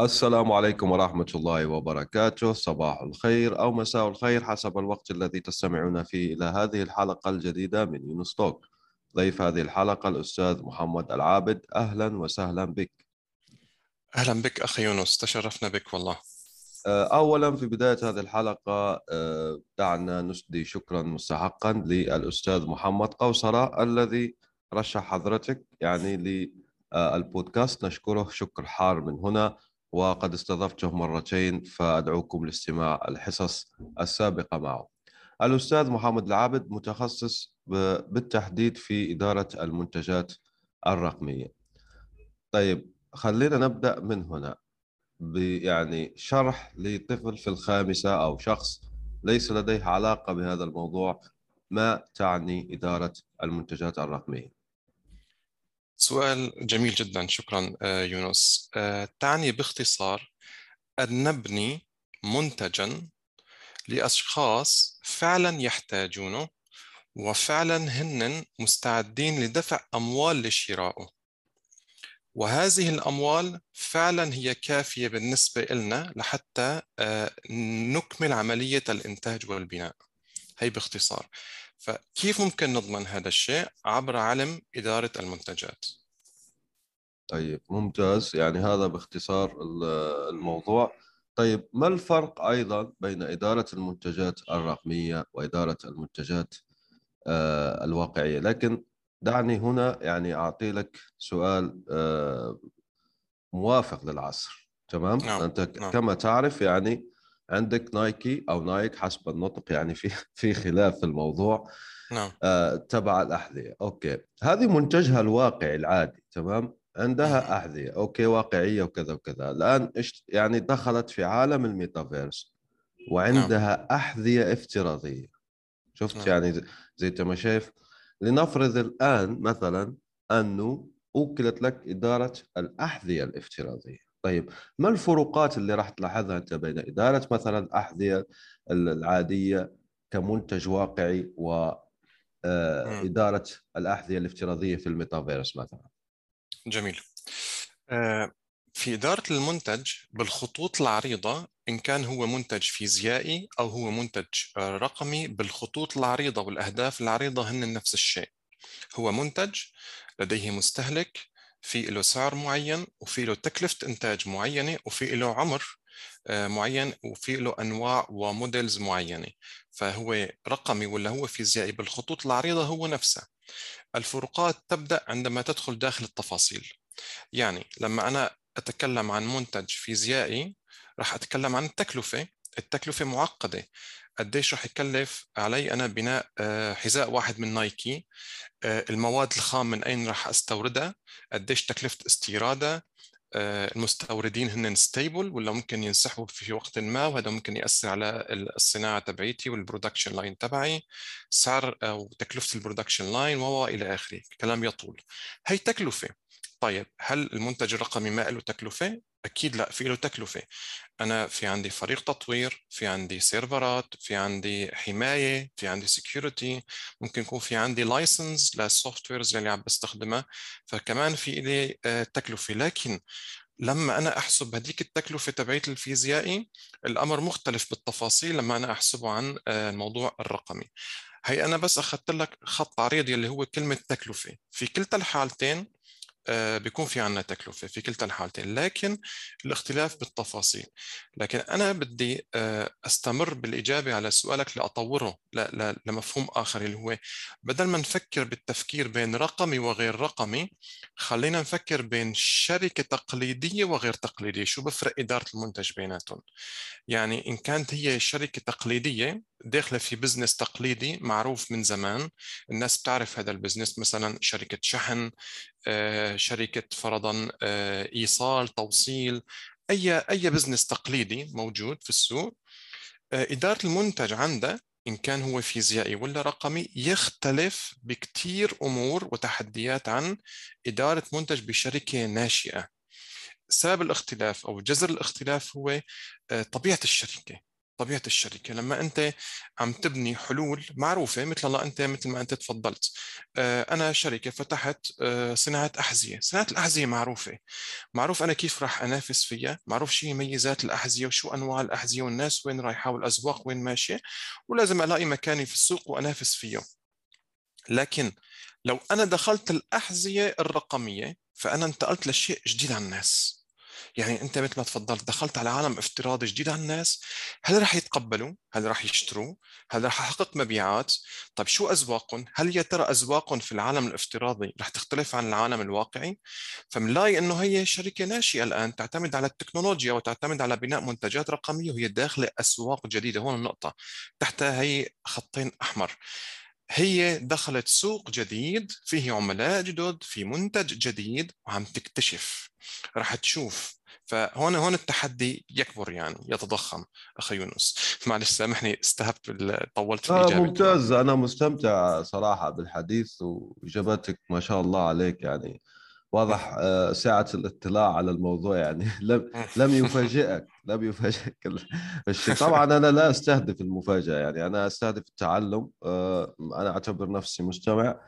السلام عليكم ورحمة الله وبركاته. صباح الخير أو مساء الخير حسب الوقت الذي تستمعون فيه إلى هذه الحلقة الجديدة من يونس توك. ضيف هذه الحلقة الأستاذ محمد العابد. أهلا وسهلا بك. أهلا بك أخي يونس. تشرفنا بك والله. آه، أولا في بداية هذه الحلقة آه، دعنا نسدي شكرا مستحقا للأستاذ محمد قوصرة الذي رشح حضرتك يعني للبودكاست. نشكره شكر حار من هنا. وقد استضفته مرتين فأدعوكم لاستماع الحصص السابقة معه. الأستاذ محمد العابد متخصص بالتحديد في إدارة المنتجات الرقمية. طيب خلينا نبدأ من هنا. يعني شرح لطفل في الخامسة أو شخص ليس لديه علاقة بهذا الموضوع ما تعني إدارة المنتجات الرقمية؟ سؤال جميل جدا. شكرا آه، يونس. آه، تعني باختصار أن نبني منتجا لأشخاص فعلا يحتاجونه وفعلا هن مستعدين لدفع أموال لشرائه. وهذه الأموال فعلا هي كافية بالنسبة لنا لحتى آه، نكمل عملية الإنتاج والبناء. هي باختصار. فكيف ممكن نضمن هذا الشيء عبر علم إدارة المنتجات طيب ممتاز يعني هذا باختصار الموضوع طيب ما الفرق أيضا بين إدارة المنتجات الرقمية وإدارة المنتجات آه، الواقعية لكن دعني هنا يعني أعطي لك سؤال آه، موافق للعصر تمام نعم. أنت نعم. كما تعرف يعني عندك نايكي أو نايك حسب النطق يعني في في خلاف في الموضوع. نعم. آه تبع الأحذية. okay. هذه منتجها الواقعي العادي تمام؟ عندها أحذية. okay واقعية وكذا وكذا. الآن يعني دخلت في عالم الميتافيرس وعندها نعم. أحذية افتراضية. شفت نعم. يعني زي ما شايف. لنفرض الآن مثلا أنه وكلت لك إدارة الأحذية الافتراضية. طيب ما الفروقات اللي راح تلاحظها أنت بين إدارة مثلا الاحذيه العادية كمنتج واقعي واداره آه، الأحذية الافتراضية في الميتافيرس مثلا؟ جميل. آه، في إدارة المنتج بالخطوط العريضة إن كان هو منتج فيزيائي أو هو منتج آه، رقمي بالخطوط العريضة والأهداف العريضة هن نفس الشيء. هو منتج لديه مستهلك في له سعر معين وفي له تكلفة إنتاج معينة وفي له عمر آه، معين وفي له أنواع وموديلز معينة. فهو رقمي ولا هو فيزيائي بالخطوط العريضة هو نفسه. الفروقات تبدأ عندما تدخل داخل التفاصيل. يعني لما أنا أتكلم عن منتج فيزيائي راح أتكلم عن التكلفة التكلفة معقدة. قديش رح يكلف علي أنا بناء آه، حذاء واحد من نايكي. آه، المواد الخام من أين رح أستوردها؟ قديش تكلفة استيرادها؟ آه، المستوردين هن stable ولا ممكن ينسحبوا في وقت ما؟ وهذا ممكن يأثر على الصناعة تبعيتي وال production line تبعي. سعر أو تكلفة ال production line و إلى آخره. كلام يطول. هي تكلفة. طيب هل المنتج الرقمي ما له تكلفة؟ أكيد لا في له تكلفة. أنا في عندي فريق تطوير في عندي سيرفرات في عندي حماية في عندي security ممكن يكون في عندي license لل softwares اللي عم بستخدمها. فكمان في لي آه، تكلفة. لكن لما أنا أحسب هذيك التكلفة تبعت الفيزيائي الأمر مختلف بالتفاصيل لما أنا أحسبه عن آه، الموضوع الرقمي. هي أنا بس أخذت لك خط عريض اللي هو كلمة تكلفة. في كلتا الحالتين بيكون في عنا تكلفة في كلتا الحالتين لكن الاختلاف بالتفاصيل. لكن أنا بدي آه، أستمر بالإجابة على سؤالك لأطوره لمفهوم آخر اللي هو بدل ما نفكر بالتفكير بين رقمي وغير رقمي خلينا نفكر بين شركة تقليدية وغير تقليدية. شو بفرق إدارة المنتج بيناتهم؟ يعني إن كانت هي شركة تقليدية داخلة في business تقليدي معروف من زمان الناس بتعرف هذا ال business مثلا شركة شحن آه، شركة فرضا آه، إيصال توصيل أي أي business تقليدي موجود في السوق آه، إدارة المنتج عنده إن كان هو فيزيائي ولا رقمي يختلف بكثير أمور وتحديات عن إدارة منتج بشركة ناشئة. سبب الاختلاف أو جذر الاختلاف هو طبيعة الشركة. طبيعة الشركة. لما أنت عم تبني حلول معروفة مثل الله انت مثل ما أنت تفضلت. آه، أنا شركة فتحت آه، صناعة أحذية. صناعة الأحذية معروفة. معروف أنا كيف راح أنافس فيها. معروف شو ميزات الأحذية وشو أنواع الأحذية والناس وين رايحة والاسواق وين ماشية. ولازم ألاقي مكاني في السوق وأنافس فيه. لكن لو أنا دخلت الأحذية الرقمية فأنا انتقلت لشيء جديد على الناس. يعني أنت مثل ما تفضلت دخلت على عالم افتراضي جديد على الناس هل رح يتقبلوا؟ هل رح يشتروا؟ هل رح يحقق مبيعات؟ طيب شو اذواقهم هل يا ترى اذواقهم في العالم الافتراضي رح تختلف عن العالم الواقعي؟ فمنلاقي إنه هي شركة ناشئة الآن تعتمد على التكنولوجيا وتعتمد على بناء منتجات رقمية وهي داخلة أسواق جديدة. هون النقطة. تحتها هي خطين أحمر. هي دخلت سوق جديد فيه عملاء جدد في منتج جديد وعم تكتشف. رح تشوف فهون هون التحدي يكبر يعني يتضخم أخي يونس. معلش سامحني استهبت طولت في آه، الاجابه آه ممتاز. أنا مستمتع صراحة بالحديث وإجاباتك ما شاء الله عليك يعني. واضح آه، سعة الاطلاع على الموضوع يعني. لم لم يفاجئك لم يفاجئك الشيء. طبعا أنا لا أستهدف المفاجأة يعني. أنا أستهدف التعلم آه، أنا أعتبر نفسي مستمع.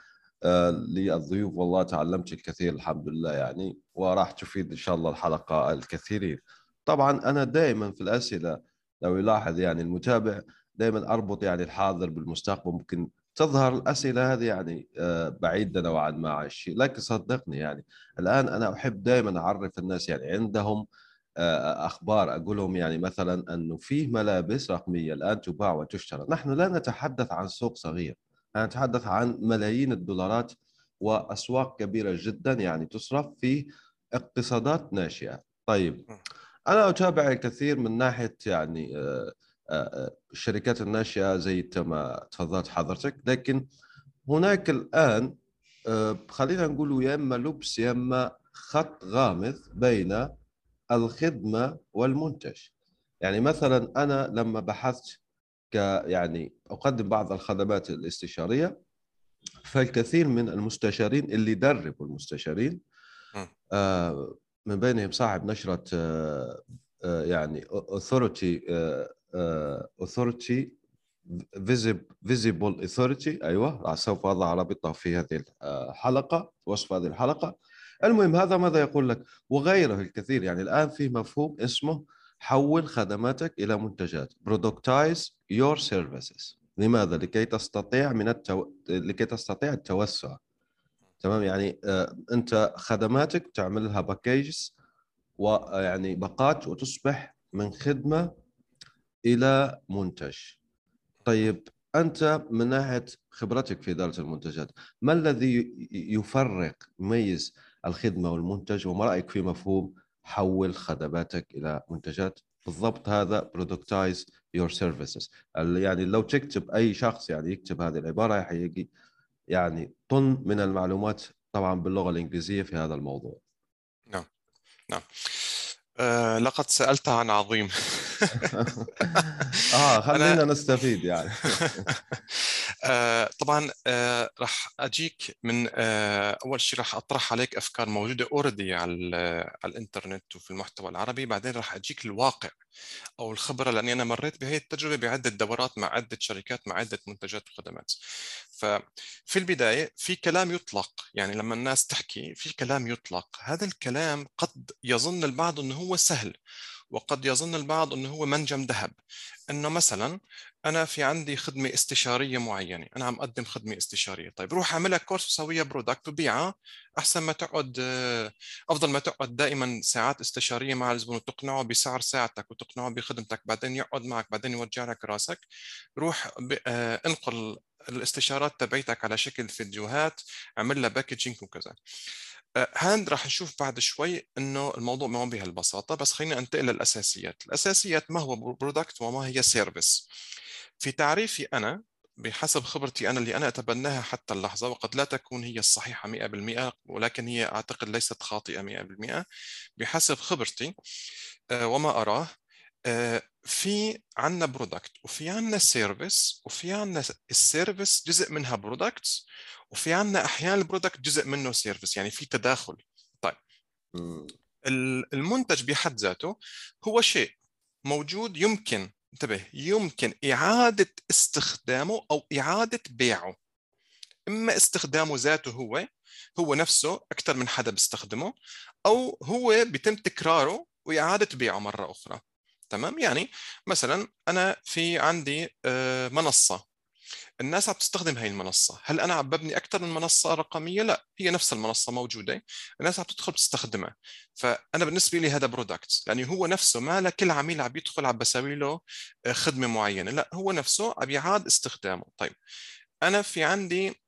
للضيوف والله تعلمت الكثير الحمد لله يعني وراح تفيد إن شاء الله الحلقة الكثيرين طبعا أنا دائما في الأسئلة لو يلاحظ يعني المتابع دائما أربط يعني الحاضر بالمستقبل ممكن تظهر الأسئلة هذه يعني آه، بعيدة نوعا ما عن الشيء لكن صدقني يعني الآن أنا أحب دائما أعرف الناس يعني عندهم آه، أخبار أقول لهم يعني مثلا أنه في ملابس رقمية الآن تباع وتشترى. نحن لا نتحدث عن سوق صغير. نتحدث عن ملايين الدولارات وأسواق كبيرة جدا يعني تصرف في اقتصادات ناشئة. طيب أنا أتابع الكثير من ناحية يعني آه، الشركات الناشئة زي ما تفضلت حضرتك. لكن هناك الآن آه، خلينا نقول يا إما لبس يا إما خط غامض بين الخدمة والمنتج. يعني مثلا أنا لما بحثت ك يعني أقدم بعض الخدمات الاستشارية فالكثير من المستشارين اللي يدربوا المستشارين آه، من بينهم صاحب نشرة آه، يعني authority authority visible authority أيوه سوف أضع رابطة في هذه الحلقة وصف هذه الحلقة. المهم هذا ماذا يقول لك؟ وغيره الكثير يعني الآن في مفهوم اسمه حول خدماتك إلى منتجات. productize your services لماذا؟ لكي تستطيع من التو... لكي تستطيع التوسع. تمام؟ يعني آه أنت خدماتك تعمل لها packages ويعني باقات وتصبح من خدمة إلى منتج. طيب أنت من ناحية خبرتك في إدارة المنتجات ما الذي يفرق يميز الخدمة والمنتج وما رأيك في مفهوم حول خدماتك إلى منتجات. بالضبط هذا productize your services يعني لو تكتب أي شخص يعني يكتب هذه العبارة حيجي يعني طن من المعلومات طبعا باللغة الإنجليزية في هذا الموضوع. نعم نعم. آه لقد سألت عن عظيم. آه خلينا أنا... نستفيد يعني. طبعا آه راح أجيك من آه أول شيء راح أطرح عليك أفكار موجودة اوريدي على, على الإنترنت وفي المحتوى العربي. بعدين راح أجيك الواقع أو الخبرة لأني أنا مريت بهي التجربة بعدة دورات مع عدة شركات مع عدة منتجات وخدمات. ففي البداية في كلام يطلق. يعني لما الناس تحكي في كلام يطلق. هذا الكلام قد يظن البعض إنه هو سهل. وقد يظن البعض إنه هو منجم ذهب. إنه مثلا أنا في عندي خدمة استشارية معينة أنا عم أقدم خدمة استشارية. طيب روح أعملها course وسويها product وبيعها. أحسن ما تقعد أفضل ما تقعد دائما ساعات استشارية مع الزبون وتقنعه بسعر ساعتك وتقنعه بخدمتك بعدين يقعد معك بعدين يوجع لك راسك. روح آه، انقل الاستشارات تبعيتك على شكل فيديوهات اعمل لها packaging وكذا. هاند راح نشوف بعد شوي إنه الموضوع ما بهالبساطة بس خلينا انتقل للأساسيات، الأساسيات ما هو product وما هي service. في تعريفي أنا بحسب خبرتي أنا اللي أنا أتبناها حتى اللحظة وقد لا تكون هي الصحيحة 100% ولكن هي أعتقد ليست خاطئة 100% بحسب خبرتي آه، وما أراه آه، في عندنا product وفي عندنا service وفي عندنا ال service جزء منها product وفي عندنا أحيانا ال product جزء منه service يعني في تداخل. طيب. المنتج بحد ذاته هو شيء موجود يمكن انتبه يمكن إعادة استخدامه أو إعادة بيعه. إما استخدامه ذاته هو هو نفسه أكثر من حدا بيستخدمه أو هو بيتم تكراره وإعادة بيعه مرة أخرى. تمام؟ يعني مثلا أنا في عندي آه، منصة. الناس عم تستخدم هاي المنصة. هل أنا عم ببني أكثر من منصة رقمية؟ لا هي نفس المنصة موجودة. الناس عم تدخل تستخدمها فأنا بالنسبة لي هذا product يعني هو نفسه ما لكل عميل عم يدخل عم بسوي له آه، خدمة معينة. لا هو نفسه عم يعاد استخدامه. طيب أنا في عندي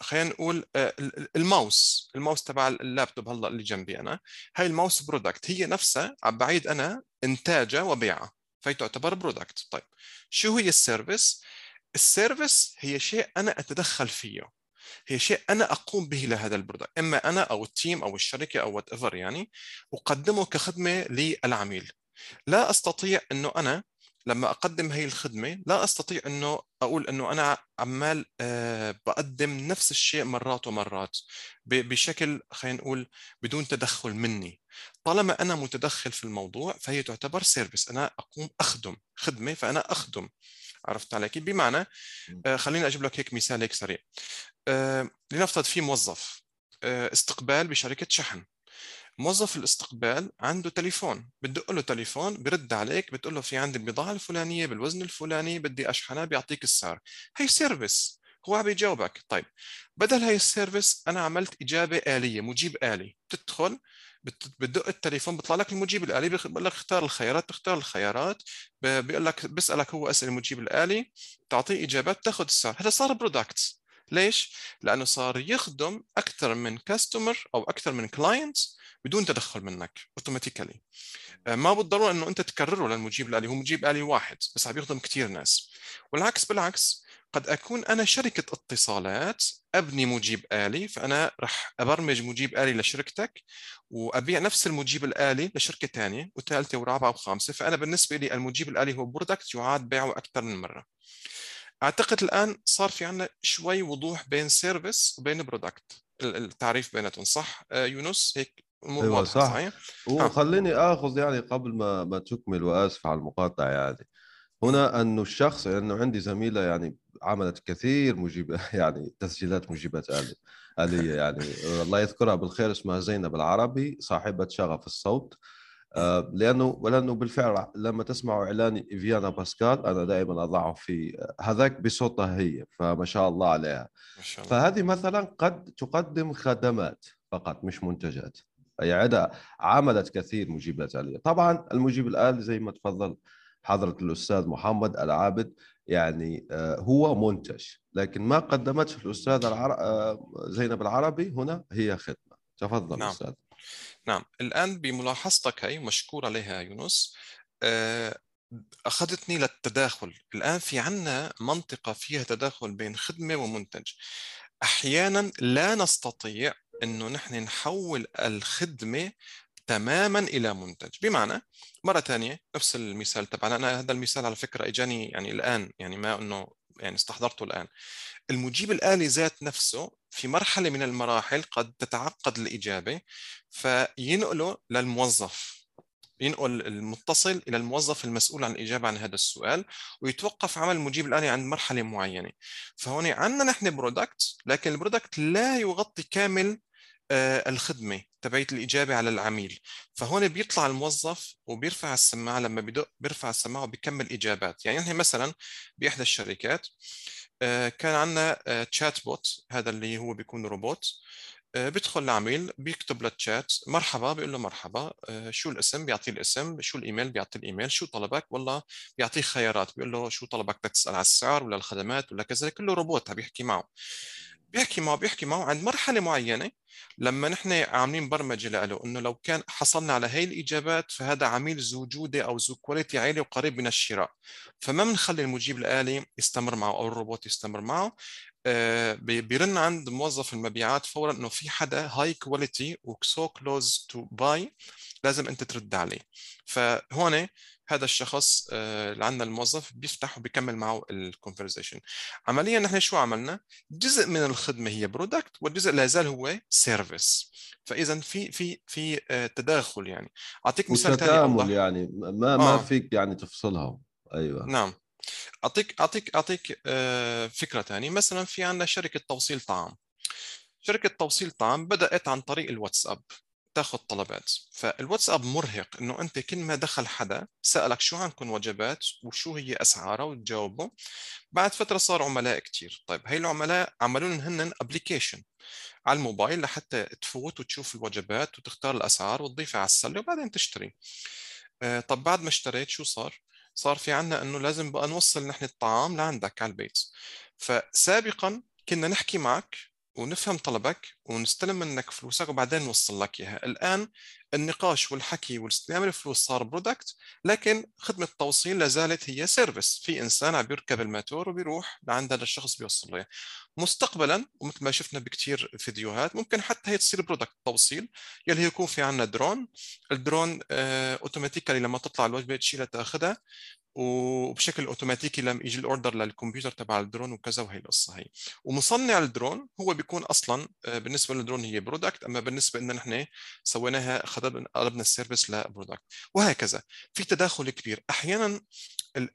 خلينا نقول آه، ال mouse. ال mouse تبع اللابتوب هلا اللي جنبي أنا. هاي ال mouse product هي نفسها عم بعيد أنا انتاجها وبيعها فهي تعتبر product طيب شو هي ال service؟ ال service هي شيء أنا أتدخل فيه هي شيء أنا أقوم به لهذا ال product. إما أنا أو ال team أو الشركة أو whatever يعني أقدمه كخدمة للعميل. لا أستطيع إنه أنا لما أقدم هي الخدمة لا أستطيع إنه أقول إنه أنا عمال آه، بقدم نفس الشيء مرات ومرات بشكل خلينا نقول بدون تدخل مني. طالما أنا متدخل في الموضوع فهي تعتبر service أنا أقوم أخدم خدمة فأنا أخدم. عرفت علي كيف؟ بمعنى آه خليني أجيب لك هيك مثال هيك سريع. آه لنفترض في موظف آه استقبال بشركة شحن. موظف الاستقبال عنده تليفون. بتدق له تليفون برد عليك بتقول له في عندي البضاعة الفلانية بالوزن الفلاني بدي أشحنها بيعطيك السعر. هي service هو عم يجاوبك. طيب بدل هي السيرفيس أنا عملت إجابة آلية مجيب آلي. بتدخل بتدق التليفون بيطلع لك المجيب الآلي بيقول لك اختار الخيارات بتختار الخيارات بيقول لك بيسألك هو أسئلة المجيب الآلي تعطيه إجابات تاخذ السعر هذا صار product ليش؟ لأنه صار يخدم أكثر من customer أو أكثر من client بدون تدخل منك automatically آه، ما بالضرورة إنه أنت تكرره للمجيب الآلي هو مجيب آلي واحد بس عم يخدم كثير ناس. والعكس بالعكس قد أكون أنا شركة اتصالات أبني مجيب آلي فأنا راح أبرمج مجيب آلي لشركتك وأبيع نفس المجيب الآلي لشركة ثانية وثالثة ورابعة وخامسة فأنا بالنسبة لي المجيب الآلي هو product يعاد بيعه أكثر من مرة. أعتقد الآن صار في عندنا شوي وضوح بين service وبين product التعريف بيناتهم صح؟ آه، يونس؟ هيك أيوه صح. صحيح؟ وخليني آخذ يعني قبل ما ما تكمل وآسف على المقاطعة يعني هنا أنه الشخص انه يعني عندي زميلة يعني عملت كثير مجيب يعني تسجيلات مجيبات آلية يعني. الله يذكرها بالخير اسمها زينب العربي صاحبة شغف الصوت. آه، لأنه ولأنه بالفعل لما تسمعوا إعلان فيانا باسكال أنا دائما أضعه في هذاك بصوتها هي فما شاء الله عليها. ما شاء الله. فهذه مثلا قد تقدم خدمات فقط مش منتجات. عدا عملت كثير مجيبات آلية. طبعا المجيب الآلي زي ما تفضل حضرة الأستاذ محمد العابد يعني آه، هو منتج. لكن ما قدمته الأستاذ العر... آه، زينب العربي هنا هي خدمة. تفضل نعم. أستاذ. نعم. الآن بملاحظتك هي مشكور عليها يونس آه، أخذتني للتداخل. الآن في عنا منطقة فيها تداخل بين خدمة ومنتج. أحيانا لا نستطيع أنه نحن نحول الخدمة تماما إلى منتج. بمعنى مرة ثانية نفس المثال تبعنا. أنا هذا المثال على فكرة إجاني يعني الآن يعني ما إنه يعني استحضرته الآن. المجيب الآلي ذات نفسه في مرحلة من المراحل قد تتعقد الإجابة فينقله للموظف. ينقل المتصل إلى الموظف المسؤول عن الإجابة عن هذا السؤال ويتوقف عمل المجيب الآلي عند مرحلة معينة. فهون عندنا نحن product لكن ال product لا يغطي كامل آه، الخدمة تبعية الإجابة على العميل. فهون بيطلع الموظف وبيرفع السماعة لما بدق بيرفع السماعة وبيكمل إجابات. يعني نحن مثلا بإحدى الشركات آه، كان عندنا chatbot هذا اللي هو بيكون روبوت آه، بيدخل العميل بيكتب للتشات مرحبا. بيقول له مرحبا. شو الاسم؟ بيعطيه الاسم. شو الإيميل؟ بيعطي الإيميل. شو طلبك؟ والله بيعطيه خيارات. بيقول له شو طلبك؟ تسأل على السعر ولا الخدمات ولا كذا. كله روبوت عم بيحكي معه. بيحكي معه بيحكي معه عند مرحلة معينة. لما نحن عاملين برمجة له إنه لو كان حصلنا على هي الإجابات فهذا عميل ذو جودة أو ذو quality عالي وقريب من الشراء. فما بنخلي المجيب الآلي يستمر معه أو الروبوت يستمر معه. آه، بيرن عند موظف المبيعات فورا إنه في حدا high quality و so close to buy لازم أنت ترد عليه. فهون هذا الشخص آه، اللي عندنا الموظف بيفتح وبيكمل معه ال conversation عمليا نحن شو عملنا؟ جزء من الخدمة هي product والجزء لا زال هو service فاذا في في في آه، تداخل يعني. أعطيك مثال ثاني يعني. ما آه. ما فيك يعني تفصلها أيوه. نعم. أعطيك أعطيك أعطيك آه، فكرة ثانية مثلا في عندنا شركة توصيل طعام. شركة توصيل طعام بدأت عن طريق الواتساب. تاخذ طلبات. فالواتساب مرهق إنه أنت كل ما دخل حدا سألك شو عندكم وجبات وشو هي اسعارها وتجاوبه. بعد فترة صار عملاء كثير طيب هي العملاء عملوا لهم هن application على الموبايل لحتى تفوت وتشوف الوجبات وتختار الأسعار وتضيفها على السلة وبعدين تشتري. آه، طب بعد ما اشتريت شو صار؟ صار في عنا إنه لازم بقى نوصل نحن الطعام لعندك على البيت. فسابقا كنا نحكي معك ونفهم طلبك ونستلم منك فلوسك وبعدين نوصل لك إياها. الآن النقاش والحكي واستلام الفلوس صار product لكن خدمة التوصيل لا زالت هي service في إنسان عم بيركب الماتور وبيروح لعند هذا الشخص بيوصل له مستقبلا ومثل ما شفنا بكثير فيديوهات ممكن حتى هي تصير product توصيل. يلي يكون في عندنا drone ال drone آه automatically لما تطلع الوجبة تشيلها تأخذها. وبشكل أوتوماتيكي لما يجي ال order للكمبيوتر تبع الدرون وكذا وهي القصة هي. ومصنع الدرون هو بيكون أصلا آه، بالنسبة للدرون هي product أما بالنسبة لنا نحن سويناها قلبنا ال service ل product وهكذا. في تداخل كبير. أحيانا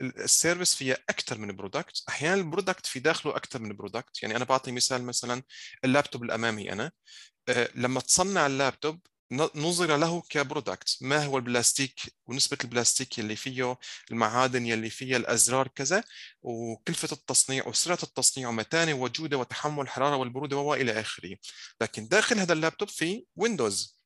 ال service فيها أكثر من product أحيانا ال product في داخله أكثر من product يعني أنا بعطي مثال مثلا اللابتوب الأمامي أنا. آه، لما تصنع اللابتوب نظر له ك product ما هو البلاستيك؟ ونسبة البلاستيك يلي فيه المعادن يلي فيها الأزرار كذا وكلفة التصنيع وسرعة التصنيع ومتانة وجودة وتحمل الحرارة والبرودة وإلى آخره. لكن داخل هذا اللابتوب في ويندوز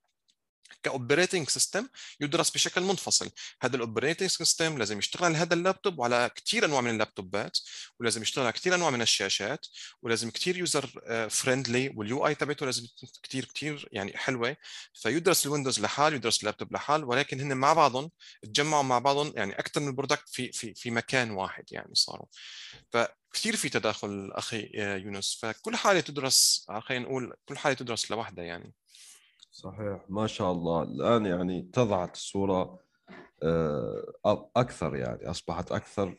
ك operating system يدرس بشكل منفصل. هذا ال operating system لازم يشتغل على هذا اللابتوب وعلى كثير أنواع من اللابتوبات ولازم يشتغل على كثير أنواع من الشاشات ولازم كثير user friendly وال UI تبعته لازم كثير كثير يعني حلوة. فيدرس الويندوز لحال يدرس اللابتوب لحال ولكن هن مع بعضهم تجمعوا مع بعضهم يعني أكثر من product في في في مكان واحد يعني صاروا. فكثير في تداخل أخي يونس. فكل حالة تدرس خلينا نقول كل حالة تدرس لوحدها يعني. صحيح. ما شاء الله. الآن يعني اتضحت الصورة آه، أكثر يعني أصبحت أكثر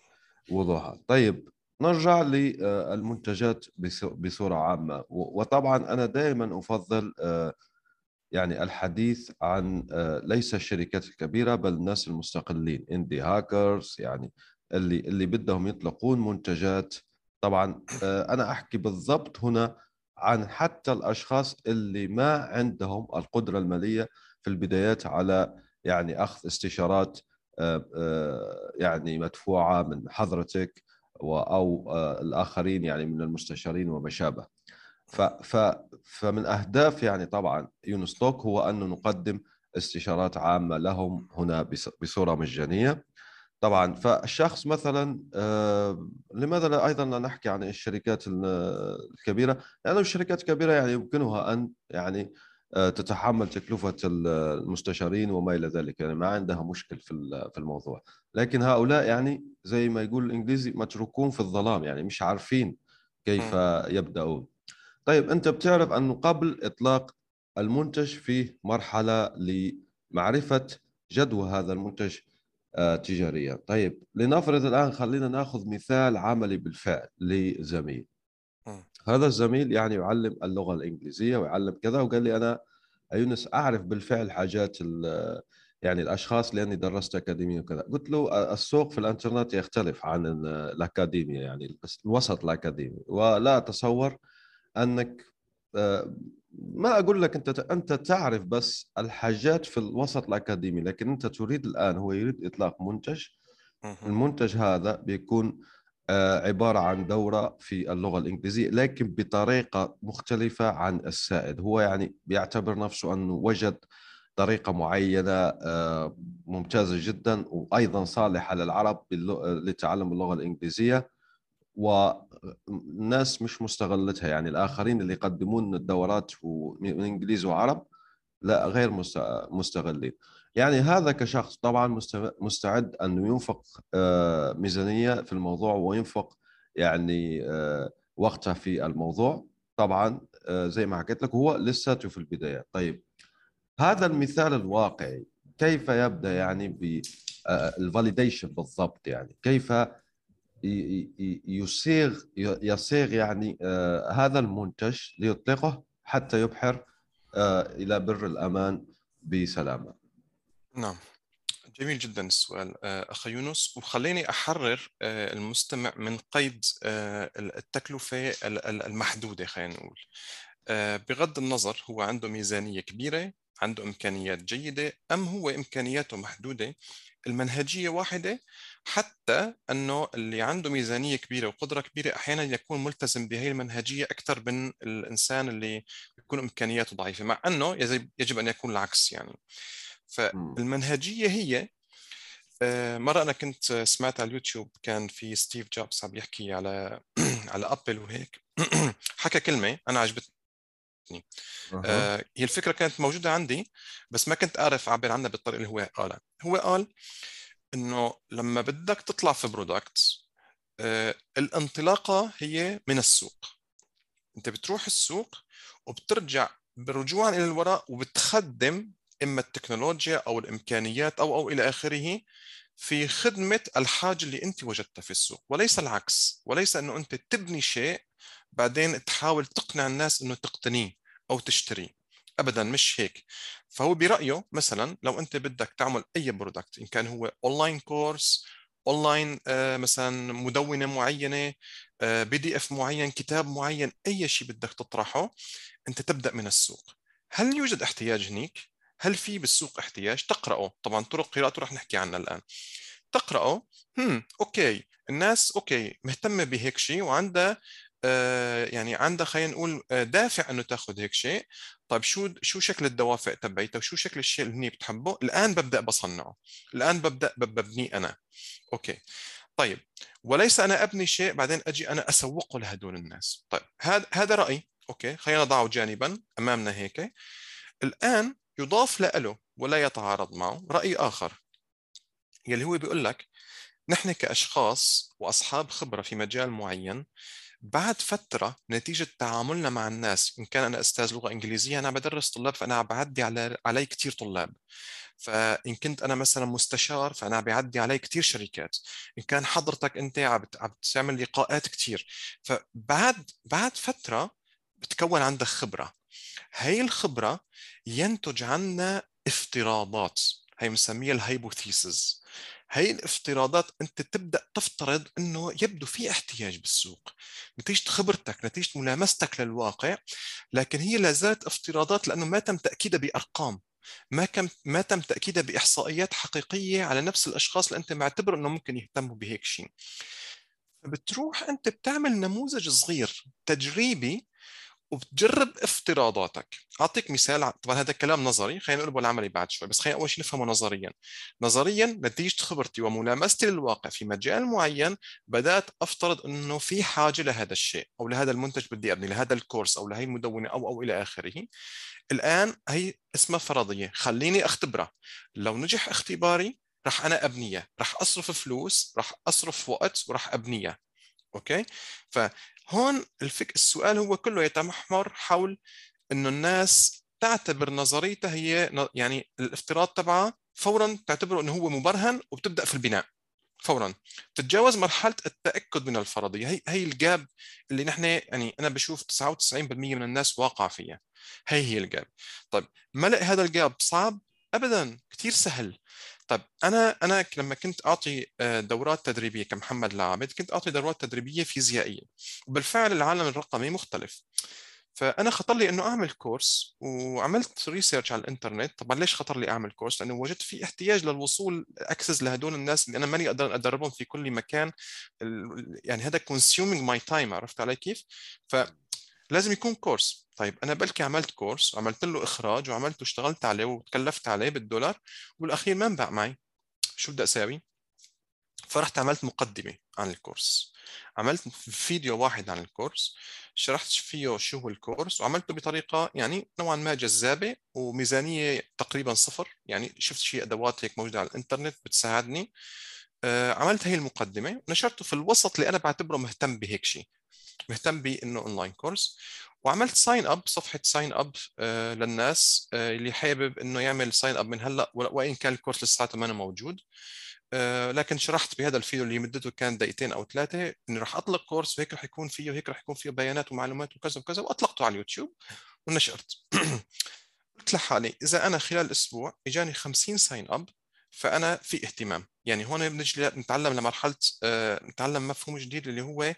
وضوحا. طيب نرجع للمنتجات بصورة عامة. وطبعا أنا دائما أفضل آه، يعني الحديث عن آه، ليس الشركات الكبيرة بل الناس المستقلين إندي هاكرز يعني اللي اللي بدهم يطلقون منتجات. طبعا أنا أحكي بالضبط هنا عن حتى الأشخاص اللي ما عندهم القدرة المالية في البدايات على يعني أخذ استشارات آه، آه، يعني مدفوعة من حضرتك أو آه، الآخرين يعني من المستشارين وما شابه. فمن أهداف يعني طبعا يونستوك هو أن نقدم استشارات عامة لهم هنا بصورة مجانية طبعا. فالشخص مثلا آه، لماذا لا أيضا لا نحكي عن الشركات الكبيرة؟ لأنه الشركات الكبيرة يعني يمكنها أن يعني آه، تتحمل تكلفة المستشارين وما إلى ذلك يعني ما عندها مشكل في في الموضوع. لكن هؤلاء يعني زي ما يقول الإنجليزي متروكون في الظلام يعني مش عارفين كيف يبدأون. طيب أنت بتعرف انه قبل إطلاق المنتج في مرحلة لمعرفة جدوى هذا المنتج تجاريا طيب لنفرض الآن خلينا نأخذ مثال عملي بالفعل لزميل. هذا الزميل يعني يعلم اللغة الإنجليزية ويعلم كذا وقال لي أنا يونس أعرف بالفعل حاجات يعني الأشخاص لأني درست أكاديمية وكذا. قلت له آه، السوق في الإنترنت يختلف عن الأكاديمية يعني الوسط الأكاديمي. ولا أتصور أنك آه، ما أقول لك أنت أنت تعرف بس الحاجات في الوسط الأكاديمي لكن أنت تريد الآن هو يريد إطلاق منتج. المنتج هذا بيكون آه، عبارة عن دورة في اللغة الإنجليزية لكن بطريقة مختلفة عن السائد. هو يعني بيعتبر نفسه أنه وجد طريقة معينة آه، ممتازة جدا وأيضا صالحة للعرب لتعلم اللغة الإنجليزية. والناس مش مستغلتها. يعني الآخرين اللي يقدمون الدورات من إنجليز وعرب لا غير مستغلين. يعني هذا كشخص طبعا مستعد انه ينفق آه، ميزانية في الموضوع وينفق يعني آه، وقته في الموضوع. طبعا آه، زي ما حكيت لك هو لساته في البداية. طيب هذا المثال الواقعي كيف يبدأ يعني بالفاليديشن بالضبط يعني؟ كيف يصيغ يصيغ يعني هذا المنتج ليطلقه حتى يبحر إلى بر الأمان بسلامة. نعم. جميل جدا السؤال آه، أخ يونس. وخليني أحرر آه، المستمع من قيد آه، التكلفة المحدودة خلينا نقول. بغض النظر هو عنده ميزانية كبيرة عنده إمكانيات جيدة أم هو إمكانياته محدودة؟ المنهجية واحدة حتى أنه اللي عنده ميزانية كبيرة وقدرة كبيرة أحيانا يكون ملتزم بهي المنهجية أكثر من الإنسان اللي يكون إمكانياته ضعيفة مع أنه يجب أن يكون العكس يعني. فالمنهجية هي آه، مرة أنا كنت سمعت على اليوتيوب كان في ستيف جوبز عم يحكي على على أبل وهيك. حكى كلمة أنا عجبتني. أه. هي الفكرة كانت موجودة عندي بس ما كنت أعرف اعبر عنها بالطريقة اللي هو قالها. هو قال إنه لما بدك تطلع في برودكت أه الانطلاقة هي من السوق. أنت بتروح السوق وبترجع برجوعا إلى الوراء وبتخدم إما التكنولوجيا أو الإمكانيات أو أو إلى آخره في خدمة الحاجة اللي أنت وجدتها في السوق. وليس العكس. وليس إنه أنت تبني شيء بعدين تحاول تقنع الناس إنه تقتنيه أو تشتريه. ابدا مش هيك. فهو برأيه مثلا لو أنت بدك تعمل أي product إن كان هو online course online مثلا مدونة معينة PDF معين كتاب معين أي شيء بدك تطرحه أنت تبدأ من السوق. هل يوجد احتياج هنيك؟ هل في بالسوق احتياج؟ تقرأه. طبعا طرق قراءته رح نحكي عنها الآن. تقرأه. هم okay. الناس okay مهتمة بهيك شيء وعندها يعني عندها خلينا نقول آه دافع إنه تاخذ هيك شيء. طيب شو شو شكل الدوافع تبعيتها؟ وشو شكل الشيء اللي هي بتحبه؟ الآن ببدأ بصنعه. الآن ببدأ ببنيه أنا. okay. طيب وليس أنا أبني شيء بعدين أجي أنا أسوقه لهدول الناس. طيب هذا هذا راي okay خلينا نضعه جانبا أمامنا هيك. الآن يضاف له ولا يتعارض معه. رأي آخر. يلي هو بيقول لك نحن كأشخاص وأصحاب خبرة في مجال معين بعد فترة نتيجة تعاملنا مع الناس إن كان أنا أستاذ لغة إنجليزية أنا بدرس طلاب فأنا عم بعدي على علي كثير طلاب. فإن كنت أنا مثلا مستشار فأنا بعدي علي كثير شركات. إن كان حضرتك أنت عم تعمل لقاءات كثير فبعد بعد فترة بتكون عندك خبرة. هاي الخبرة ينتج عنا افتراضات. هي بنسميها الهايبوثيسز هي الافتراضات أنت تبدأ تفترض إنه يبدو في احتياج بالسوق نتيجة خبرتك نتيجة ملامستك للواقع لكن هي لا زالت افتراضات لأنه ما تم تاكيدها بأرقام ما كم ما تم تاكيدها بإحصائيات حقيقية على نفس الأشخاص اللي أنت معتبر إنه ممكن يهتموا بهيك شيء بتروح أنت بتعمل نموذج صغير تجريبي وبتجرب افتراضاتك. أعطيك مثال طبعا هذا كلام نظري خلينا نقول بالعملي بعد شوي بس خلينا أول شيء نفهمه نظريا. نظريا نتيجة خبرتي وملامستي للواقع في مجال معين بدأت أفترض إنه في حاجة لهذا الشيء أو لهذا المنتج بدي أبني لهذا الكورس أو لهي المدونة أو أو إلى آخره. الآن هي اسمها فرضية خليني أختبرها. لو نجح اختباري راح أنا ابنيه راح أصرف فلوس راح أصرف وقت وراح ابنيه okay؟ فهون الفك السؤال هو كله يتمحور حول إنه الناس تعتبر نظريتها هي يعني الافتراض تبعها فورا تعتبره إنه هو مبرهن وبتبدأ في البناء فورا. تتجاوز مرحلة التأكد من الفرضية. هي هي ال gap اللي نحن يعني أنا بشوف 99% من الناس واقع فيها. هي هي ال gap. طيب ملء هذا ال gap صعب؟ ابدا. كثير سهل. طيب أنا أنا لما كنت أعطي آه، دورات تدريبية كمحمد العابد كنت أعطي دورات تدريبية فيزيائية وبالفعل العالم الرقمي مختلف. فأنا خطر لي إنه أعمل course وعملت research على الإنترنت. طبعا ليش خطر لي أعمل course؟ لأنه وجدت في احتياج للوصول access لهدول الناس اللي أنا ماني أقدر أدربهم في كل مكان يعني هذا consuming my time عرفت علي كيف؟ ف لازم يكون course طيب أنا بلكي عملت course وعملت له إخراج وعملته اشتغلت عليه وتكلفت عليه بالدولار والأخير ما انباع معي. شو بدي أسوي فرحت عملت مقدمة عن ال course عملت فيديو واحد عن ال course شرحت فيه شو هو ال course وعملته بطريقة يعني نوعا ما جذابة وميزانية تقريبا صفر. يعني شفت شيء أدوات هيك موجودة على الإنترنت بتساعدني. آه، عملت هي المقدمة ونشرته في الوسط اللي أنا بعتبره مهتم بهيك شيء مهتم بانه online course وعملت sign up صفحة sign up آه للناس آه اللي حابب إنه يعمل sign up من هلأ وإن كان ال course لساته ما موجود. آه لكن شرحت بهذا الفيديو اللي مدته كان دقيقتين أو ثلاثة إني راح اطلق course وهيك راح يكون فيه وهيك راح يكون فيه بيانات ومعلومات وكذا وكذا وأطلقته على اليوتيوب ونشرت. قلت لحالي إذا أنا خلال أسبوع إجاني 50 sign up فأنا في اهتمام. يعني هون بنجي نتعلم لمرحلة نتعلم مفهوم جديد اللي هو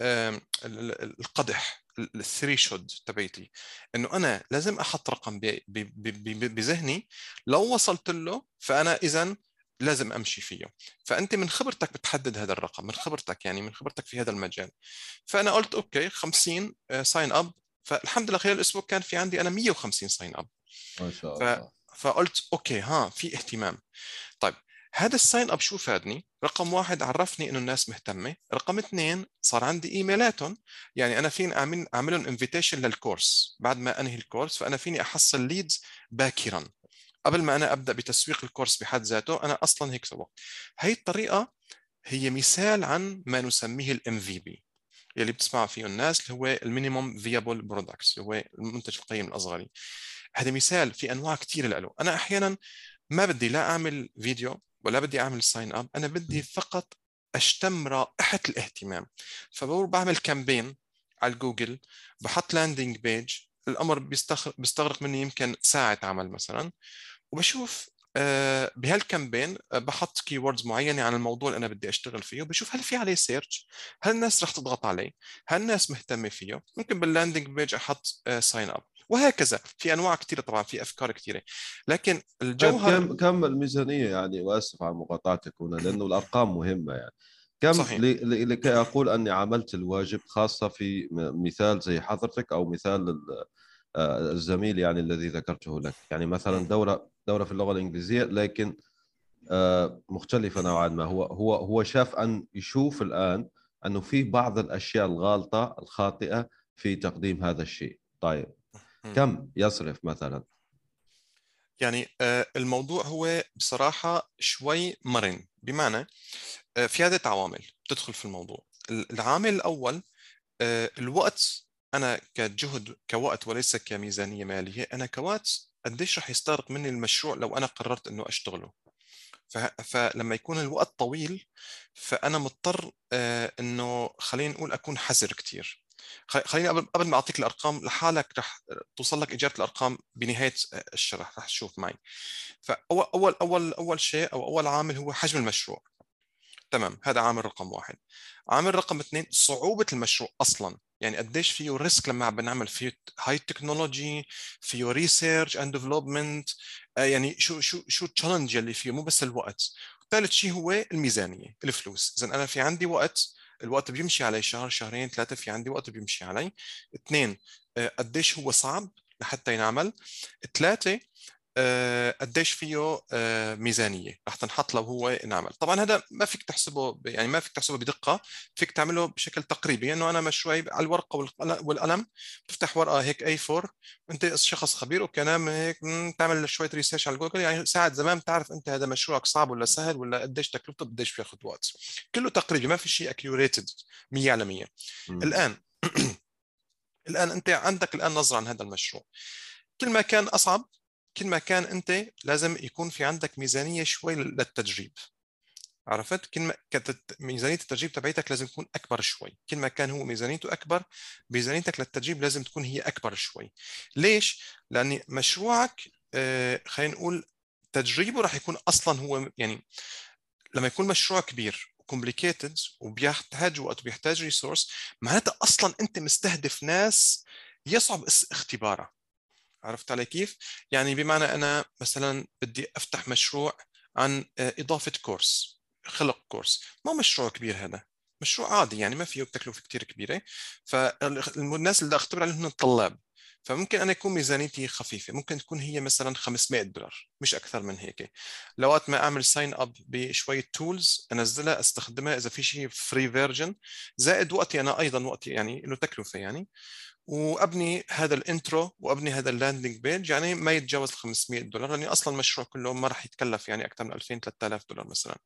القدح ال threshold تبعتي إنه أنا لازم أحط رقم بذهني لو وصلت له فأنا اذا لازم أمشي فيه. فأنت من خبرتك بتحدد هذا الرقم من خبرتك يعني من خبرتك في هذا المجال. فأنا قلت okay 50 sign up فالحمد لله خلال الأسبوع كان في عندي أنا 150 sign up ما شاء الله. فقلت okay ها في اهتمام. طيب هذا ال sign up شو فادني؟ رقم واحد عرفني إنه الناس مهتمة، رقم اثنين صار عندي إيميلاتهم، يعني أنا فيني اعمل أعملهم invitation لل course، بعد ما أنهي ال course فأنا فيني أحصل leads باكرا قبل ما أنا أبدأ بتسويق ال course بحد ذاته، أنا أصلا هيك سويت. هي الطريقة هي مثال عن ما نسميه ال MVP يلي بتسمع فيه الناس اللي هو ال minimum viable products اللي هو المنتج القيم الأصغري. هذا مثال في أنواع كثير له، أنا أحيانا ما بدي لا أعمل فيديو ولا بدي أعمل sign up أنا بدي فقط أشتم رائحة الاهتمام. فبقول بعمل campaign على جوجل بحط landing page الأمر بيستغرق مني يمكن ساعة عمل مثلا. وبشوف آه، بهال campaign آه، بحط keywords معينة عن الموضوع اللي أنا بدي أشتغل فيه وبشوف هل في عليه search هل الناس رح تضغط عليه هل الناس مهتمة فيه؟ ممكن بال landing page أحط sign up وهكذا. في أنواع كثيرة طبعا في أفكار كثيرة. لكن الجوهر كم كم الميزانية يعني؟ وأسف على مقاطعتك هنا لأنه الأرقام مهمة يعني. كم صحيح. لكي أقول أني عملت الواجب خاصة في مثال زي حضرتك أو مثال آه، الزميل يعني الذي ذكرته لك. يعني مثلا دوره دورة في اللغة الإنجليزية لكن آه، مختلفة نوعا ما. هو هو هو شاف أن يشوف الآن أنه في بعض الأشياء الغالطة الخاطئة في تقديم هذا الشيء. طيب. كم يصرف مثلا؟ يعني آه، الموضوع هو بصراحة شوي مرن. بمعنى آه، في عدة عوامل تدخل في الموضوع. العامل الأول آه، الوقت. أنا كجهد كوقت وليس كميزانية مالية أنا كوقت قديش رح يستغرق مني المشروع لو أنا قررت أنه أشتغله. فلما يكون الوقت طويل فأنا مضطر أنه خلينا نقول أكون حذر كثير خليني قبل قبل ما أعطيك الأرقام لحالك رح توصل لك إجابة الأرقام بنهاية الشرح رح تشوف معي. فاول اول اول أول شيء أو أول عامل هو حجم المشروع. تمام هذا عامل رقم واحد. عامل رقم اثنين صعوبة المشروع أصلا. يعني قديش فيه risk لما بنعمل فيه هاي technology فيه research and development يعني شو شو شو ال challenge اللي فيه؟ مو بس الوقت. ثالث شيء هو الميزانية الفلوس. اذا أنا في عندي وقت الوقت بيمشي علي شهر شهرين ثلاثة في عندي وقت بيمشي علي. اثنين آه، قديش هو صعب لحتى ينعمل. ثلاثة قديش فيه آه، ميزانية رح تنحط لو هو نعمل طبعا هذا ما فيك تحسبه يعني ما فيك تحسبه بدقة فيك تعمله بشكل تقريبي. لأنه يعني أنا مشوي على الورقة والقلم تفتح ورقة هيك اي 4 أنت شخص خبير وكلام هيك تعمل شوية research على جوجل. يعني ساعه زمان بتعرف أنت هذا مشروعك صعب ولا سهل ولا قديش تكلفته قديش بياخذ وقت. كله تقريبي ما في شيء accurate 100% الآن الآن أنت عندك الآن نظرة عن هذا المشروع. كل ما كان أصعب كل ما كان أنت لازم يكون في عندك ميزانية شوي للتدريب. عرفت؟ كل ما كانت ميزانية التدريب تبعيتك لازم تكون أكبر شوي. كل ما كان هو ميزانيته أكبر ميزانيتك للتدريب لازم تكون هي أكبر شوي. ليش؟ لأن مشروعك آه خلينا نقول تدريبه راح يكون أصلا هو يعني لما يكون مشروع كبير complicated وبيحتاج وقت وبيحتاج resources معناتها أصلا أنت مستهدف ناس يصعب اختبارها عرفت علي كيف؟ يعني بمعنى أنا مثلا بدي أفتح مشروع عن آه، إضافة course خلق course. ما مشروع كبير هذا مشروع عادي يعني ما فيه تكلفة كثير كبيرة. فالناس اللي أختبر عليهم الطلاب فممكن أنا يكون ميزانيتي خفيفة. ممكن تكون هي مثلا 500 دولار مش أكثر من هيك. لوقت ما أعمل sign up بشوية tools أنزلها أستخدمها إذا في شيء free version زائد وقتي أنا أيضا وقتي يعني له تكلفة يعني. وأبني هذا ال intro وأبني هذا ال landing page يعني ما يتجاوز ال 500 دولار لاني أصلا المشروع كله ما راح يتكلف يعني أكثر من 2000 3000 دولار مثلا.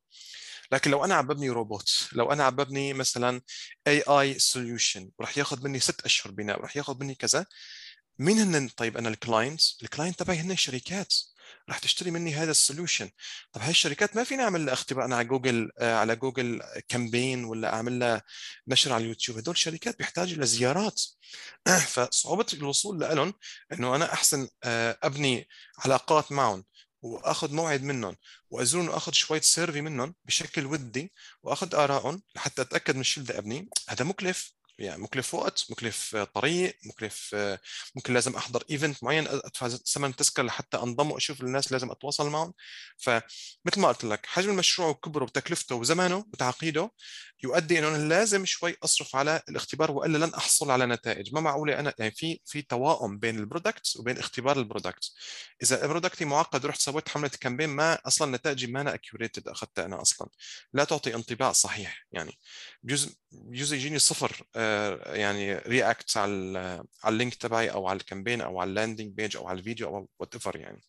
لكن لو أنا عم ببني روبوت لو أنا عم ببني مثلا AI solution وراح ياخذ مني ست أشهر بناء وراح ياخذ مني كذا مين هن طيب أنا ال clients ال client تبعي هن الشركات راح تشتري مني هذا ال solution طب هاي الشركات ما فيني أعمل لها اختبار أنا على جوجل آه، على جوجل campaign ولا أعمل لها نشر على اليوتيوب. هدول شركات بيحتاجوا لزيارات فصعوبة الوصول لهم إنه أنا أحسن آه، أبني علاقات معهم وأخذ موعد منهم وأزورهم وأخذ شوية survey منهم بشكل ودي وأخذ آرائهم لحتى أتأكد من الشيء اللي بدي هذا مكلف. يعني مكلف وقت مكلف طريق مكلف ممكن لازم أحضر event معين أدفع ثمن تذكرة لحتى انضم واشوف الناس لازم أتواصل معهم. فمثل ما قلت لك حجم المشروع وكبره وتكلفته وزمانه وتعقيده يؤدي إنه لازم شوي أصرف على الاختبار وإلا لن أحصل على نتائج. ما معقولة أنا يعني في في توائم بين ال product وبين اختبار ال product إذا product ي معقد ورحت سويت حملة campaign ما أصلا نتائجي ما أنا accurate أخذتها أنا أصلا. لا تعطي انطباع صحيح يعني بجوز بجوز يجيني صفر آه، يعني react على على ال link تبعي أو على ال campaign أو على ال landing page أو على الفيديو أو whatever يعني.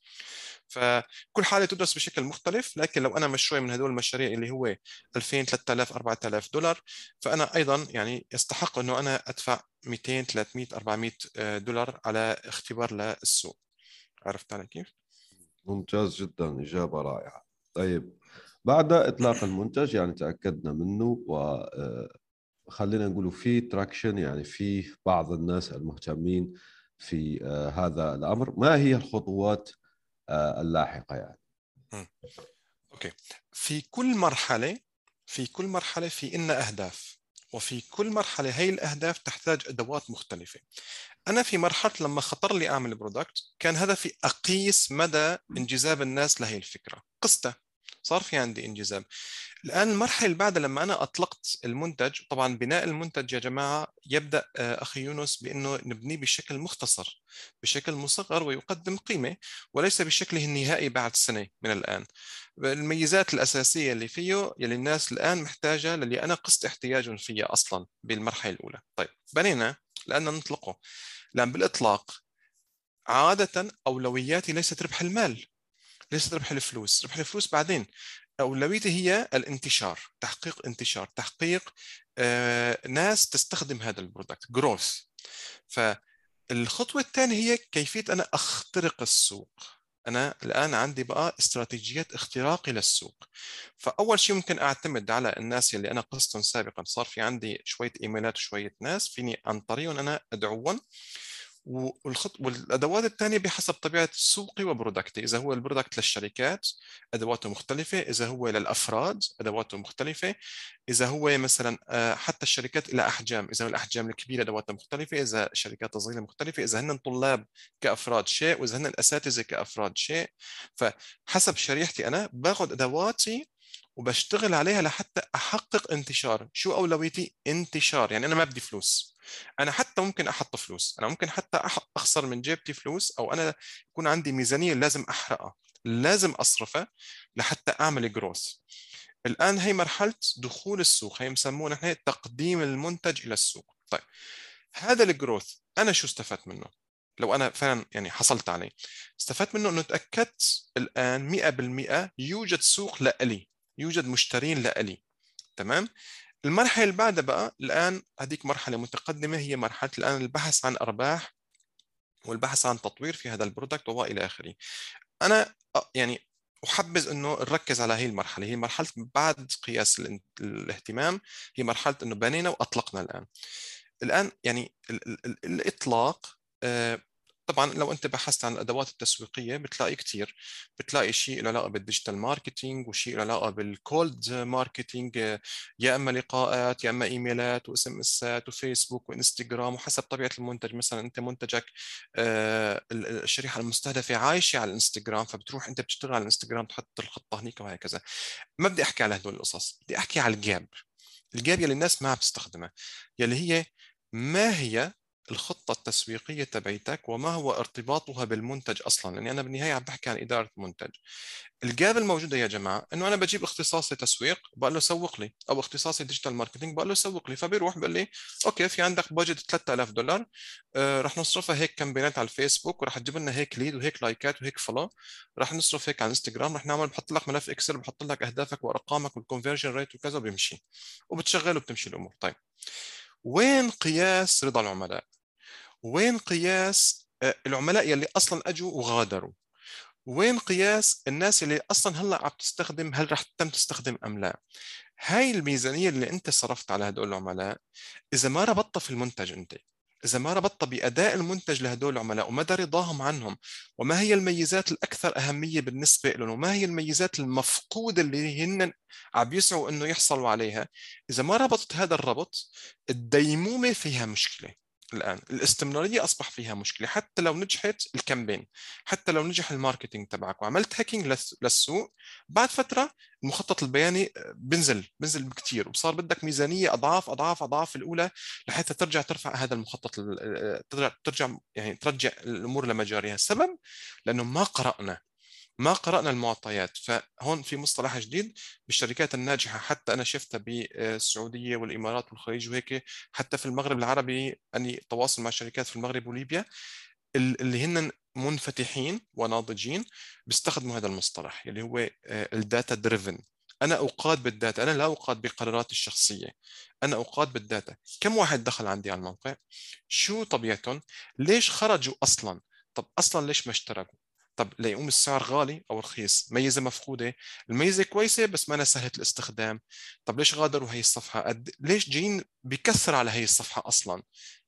فكل حالة تدرس بشكل مختلف لكن لو أنا مشروع من هدول المشاريع اللي هو 2000 3000 4000 دولار فأنا أيضا يعني يستحق إنه أنا أدفع 200 300 400 دولار على اختبار للسوق. عرفت علي كيف؟ ممتاز جدا إجابة رائعة. طيب بعد إطلاق المنتج يعني تأكدنا منه و آه، خلينا نقول في traction يعني في بعض الناس المهتمين في آه، هذا الأمر. ما هي الخطوات آه، اللاحقة يعني؟ okay. في كل مرحلة في كل مرحلة في إلنا أهداف وفي كل مرحلة هي الأهداف تحتاج أدوات مختلفة. أنا في مرحلة لما خطر لي أعمل product كان هدفي أقيس مدى انجذاب الناس لهي الفكرة. قسته. صار في عندي انجذاب الآن المرحلة اللي بعدها لما أنا أطلقت المنتج طبعا بناء المنتج يا جماعة يبدأ آه، أخي يونس بأنه نبنيه بشكل مختصر بشكل مصغر ويقدم قيمة وليس بشكله النهائي بعد سنة من الآن. الميزات الأساسية اللي فيه يلي الناس الآن محتاجة للي أنا قست احتياجهم فيها أصلا بالمرحلة الأولى. طيب بنينا لأن نطلقه. لأن بالإطلاق عادة أولوياتي ليست ربح المال. ليست ربح الفلوس؟ ربح الفلوس بعدين. أولويتي هي الانتشار تحقيق انتشار تحقيق آه، ناس تستخدم هذا ال product growth فالخطوة الثانية هي كيفية أنا أخترق السوق. أنا الآن عندي بقى استراتيجيات اختراقي للسوق فأول شيء ممكن أعتمد على الناس اللي أنا قصتهم سابقا. صار في عندي شوية إيميلات وشوية ناس فيني عن طريقهم أنا أدعوهم. والخط والأدوات الثانية بحسب طبيعة سوقي و product ي إذا هو ال product للشركات أدواته مختلفة. إذا هو للأفراد أدواته مختلفة. إذا هو مثلا آه، حتى الشركات إلى أحجام. إذا الأحجام الكبيرة ادواتها مختلفة. إذا الشركات الصغيره مختلفة. إذا هن طلاب كأفراد شيء. وإذا هن الاساتذه كأفراد شيء. فحسب شريحتي أنا باخذ أدواتي وبشتغل عليها لحتى أحقق انتشار. شو أولويتي؟ انتشار. يعني أنا ما بدي فلوس. أنا حتى ممكن أحط فلوس. أنا ممكن حتى أخسر من جيبتي فلوس أو أنا يكون عندي ميزانية لازم أحرقها. لازم أصرفها لحتى أعمل جروث الآن هي مرحلة دخول السوق. هي مسموها نحن تقديم المنتج إلى السوق. طيب هذا الجروث أنا شو استفدت منه؟ لو أنا فعلا يعني حصلت عليه. استفدت منه إنه تأكدت الآن 100% يوجد سوق لإلي. يوجد مشترين لإلي تمام؟ المرحلة اللي بعدها بقى الآن هذيك مرحلة متقدمة هي مرحلة الآن البحث عن أرباح والبحث عن تطوير في هذا البرودكت وإلى آخره. أنا يعني أحبذ أنه نركز على هي المرحلة. هي مرحلة بعد قياس الاهتمام هي مرحلة أنه بنينا وأطلقنا الآن. الآن يعني الإطلاق آه، طبعا لو أنت بحثت عن الأدوات التسويقية بتلاقي كثير بتلاقي شيء له علاقة بال digital marketing وشيء له علاقة بال cold marketing. يا إما لقاءات يا إما إيميلات و SMS ات وفيسبوك وإنستغرام وحسب طبيعة المنتج. مثلا أنت منتجك آه، الشريحة المستهدفة عايشة على الإنستغرام فبتروح أنت بتشتغل على الإنستغرام تحط الخطة هنيك وهكذا ما بدي أحكي على هدول القصص بدي أحكي على ال gap ال gap يلي الناس ما عم تستخدمها يلي هي ما هي الخطة التسويقية تبعيتك وما هو ارتباطها بالمنتج أصلا؟ لأني أنا بالنهاية عم بحكي عن إدارة منتج ال gap الموجودة يا جماعة إنه أنا بجيب اختصاصي تسويق بقول له سوق لي أو اختصاصي digital marketing بقول له سوق لي فبيروح بقول لي okay في عندك budget 3000 دولار آه رح نصرفها هيك campaign ات على الفيسبوك ورح تجيب لنا هيك lead وهيك like ات وهيك follow رح نصرف هيك على الإنستغرام رح نعمل بحط لك ملف Excel بحط لك أهدافك وأرقامك وال conversion rate وكذا وبيمشي وبتشغل وبتمشي الأمور. طيب وين قياس رضا العملاء؟ وين قياس آه، العملاء يلي أصلا أجوا وغادروا؟ وين قياس الناس اللي أصلا هلأ عم تستخدم هل رح تتم تستخدم أم لا؟ هاي الميزانية اللي أنت صرفت على هدول العملاء إذا ما ربطتها في المنتج أنت إذا ما ربطتها بأداء المنتج لهدول العملاء ومدى رضاهم عنهم وما هي الميزات الأكثر أهمية بالنسبة لهم وما هي الميزات المفقودة اللي هن عم يسعوا أنه يحصلوا عليها إذا ما ربطت هذا الربط الديمومة فيها مشكلة. الآن. الاستمرارية أصبح فيها مشكلة. حتى لو نجحت الكامبين حتى لو نجح ال marketing تبعك وعملت hacking للسوق بعد فترة المخطط البياني بنزل بنزل بكثير وصار بدك ميزانية أضعاف أضعاف أضعاف الأولى لحتى ترجع ترفع هذا المخطط ترجع ترجع يعني ترجع الأمور لمجاريها. السبب؟ لأنه ما قرأنا ما قرأنا المعطيات. فهون في مصطلح جديد بالشركات الناجحة. حتى أنا شفتها بالسعودية والإمارات والخليج وهيك حتى في المغرب العربي أني تواصل مع شركات في المغرب وليبيا اللي هن منفتحين وناضجين بيستخدموا هذا المصطلح اللي هو ال data driven أنا أقاد بال data. أنا لا أقاد بقراراتي الشخصية. أنا أقاد بال data. كم واحد دخل عندي على الموقع؟ شو طبيعتهم؟ ليش خرجوا أصلا؟ طب أصلا ليش ما اشتركوا؟ طب ليكون السعر غالي أو رخيص ميزة مفقودة الميزة كويسة بس ما سهله الاستخدام. طب ليش غادروا هي الصفحة؟ قد ليش جايين بكثر على هي الصفحة أصلا؟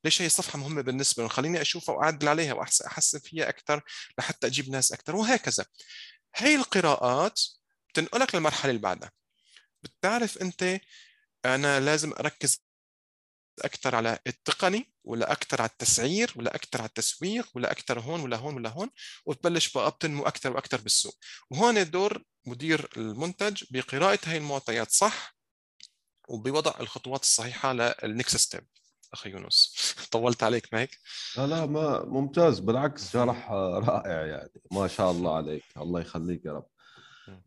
ليش هي الصفحة مهمة بالنسبة لهم خليني اشوفها واعدل عليها واحسن فيها أكثر لحتى أجيب ناس أكثر وهكذا. هي القراءات بتنقلك للمرحلة اللي بعدها. بتعرف أنت أنا لازم أركز أكثر على التقني ولا أكثر على التسعير ولا أكثر على التسويق ولا أكثر هون ولا هون ولا هون وتبلش بقى بتنمو أكثر وأكثر بالسوق. وهون دور مدير المنتج بقراءة هاي المعطيات صح وبوضع الخطوات الصحيحة لل next step أخي يونس طولت عليك ما هيك؟ لا لا ما ممتاز. بالعكس شرح رائع يعني. ما شاء الله عليك. الله يخليك يا رب.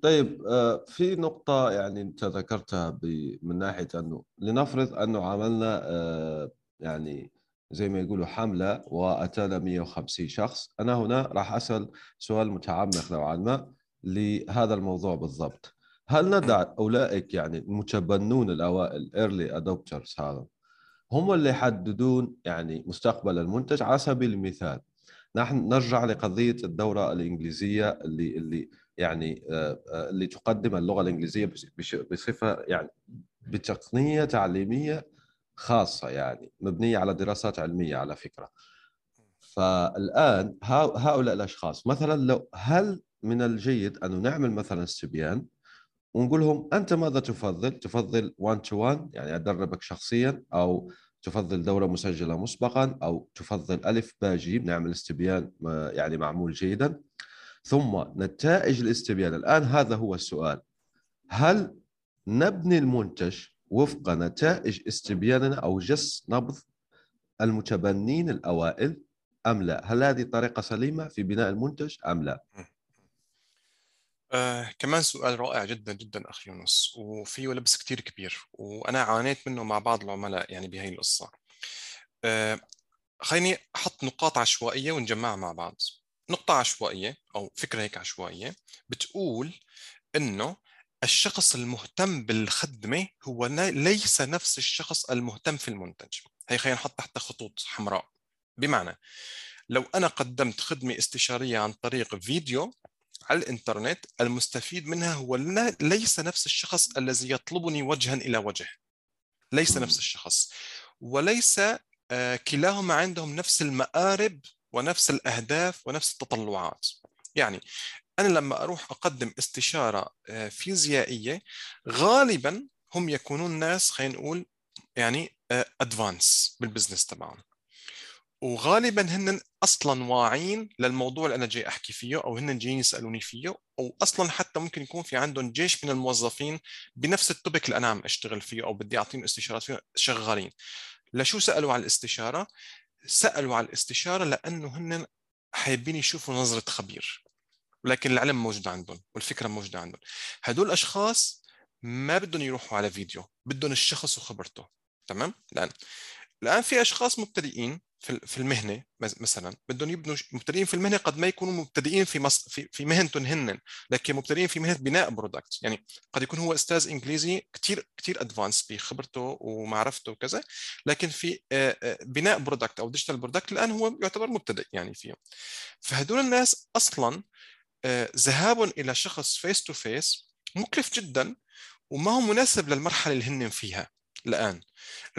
طيب آه، في نقطة يعني أنت ذكرتها من ناحية أنه لنفرض أنه عملنا آه، يعني زي ما يقولوا حملة وأتانا 150 شخص أنا هنا راح أسأل سؤال متعمق نوعا ما لهذا الموضوع بالضبط. هل ندع أولئك يعني المتبنون الأوائل early adopters هذا هم اللي يحددون يعني مستقبل المنتج على سبيل المثال؟ نحن نرجع لقضية الدورة الإنجليزية اللي اللي يعني آه، آه، اللي تقدم اللغة الإنجليزية بصفة يعني بتقنية تعليمية خاصة يعني مبنية على دراسات علمية على فكرة فالآن هؤلاء الأشخاص مثلا لو هل من الجيد أن نعمل مثلا استبيان ونقول لهم أنت ماذا تفضل؟ تفضل 1 to 1 يعني أدربك شخصيا أو تفضل دورة مسجلة مسبقا أو تفضل ألف باء جيم نعمل استبيان يعني معمول جيدا ثم نتائج الاستبيان. الآن هذا هو السؤال. هل نبني المنتج وفق نتائج استبياننا أو جس نبض المتبنين الأوائل أم لا؟ هل هذه طريقة سليمة في بناء المنتج أم لا؟ آه، كمان سؤال رائع جدا جدا أخي يونس وفيه لبس كتير كبير وأنا عانيت منه مع بعض العملاء يعني بهي القصة. آه، خليني أحط نقاط عشوائية ونجمعها مع بعض. نقطة عشوائية أو فكرة هيك عشوائية بتقول إنه الشخص المهتم بالخدمة هو ليس نفس الشخص المهتم في المنتج. هي خلينا نحط تحت خطوط حمراء. بمعنى لو أنا قدمت خدمة استشارية عن طريق فيديو على الإنترنت المستفيد منها هو ليس نفس الشخص الذي يطلبني وجها إلى وجه. ليس نفس الشخص. وليس آه، كلاهما عندهم نفس المآرب ونفس الأهداف ونفس التطلعات. يعني أنا لما أروح أقدم استشارة آه، فيزيائية غالبا هم يكونون ناس خلينا نقول يعني advanced آه، بال business تبعهم. وغالبا هن أصلا واعين للموضوع اللي أنا جاي أحكي فيه أو هن جايين يسألوني فيه أو أصلا حتى ممكن يكون في عندهم جيش من الموظفين بنفس ال topic اللي أنا عم أشتغل فيه أو بدي أعطيهم استشارات فيه شغالين. لشو سألوا على الاستشارة؟ سألوا على الاستشارة لأنه هن حابين يشوفوا نظرة خبير ولكن العلم موجود عندهم والفكرة موجودة عندهم. هدول الاشخاص ما بدهم يروحوا على فيديو بدهم الشخص وخبرته تمام؟ الان الآن في أشخاص مبتدئين في المهنة مثلا بدهم يبنوا مبتدئين في المهنة قد ما يكونوا مبتدئين في مص... في في مهنتهم هن لكن مبتدئين في مهنة بناء product يعني قد يكون هو أستاذ إنجليزي كثير كثير advanced بخبرته ومعرفته وكذا لكن في بناء product أو digital product الآن هو يعتبر مبتدئ يعني فيه فهدول الناس أصلا ذهابهم إلى شخص face to face مكلف جدا وما هو مناسب للمرحلة اللي هن فيها. الآن.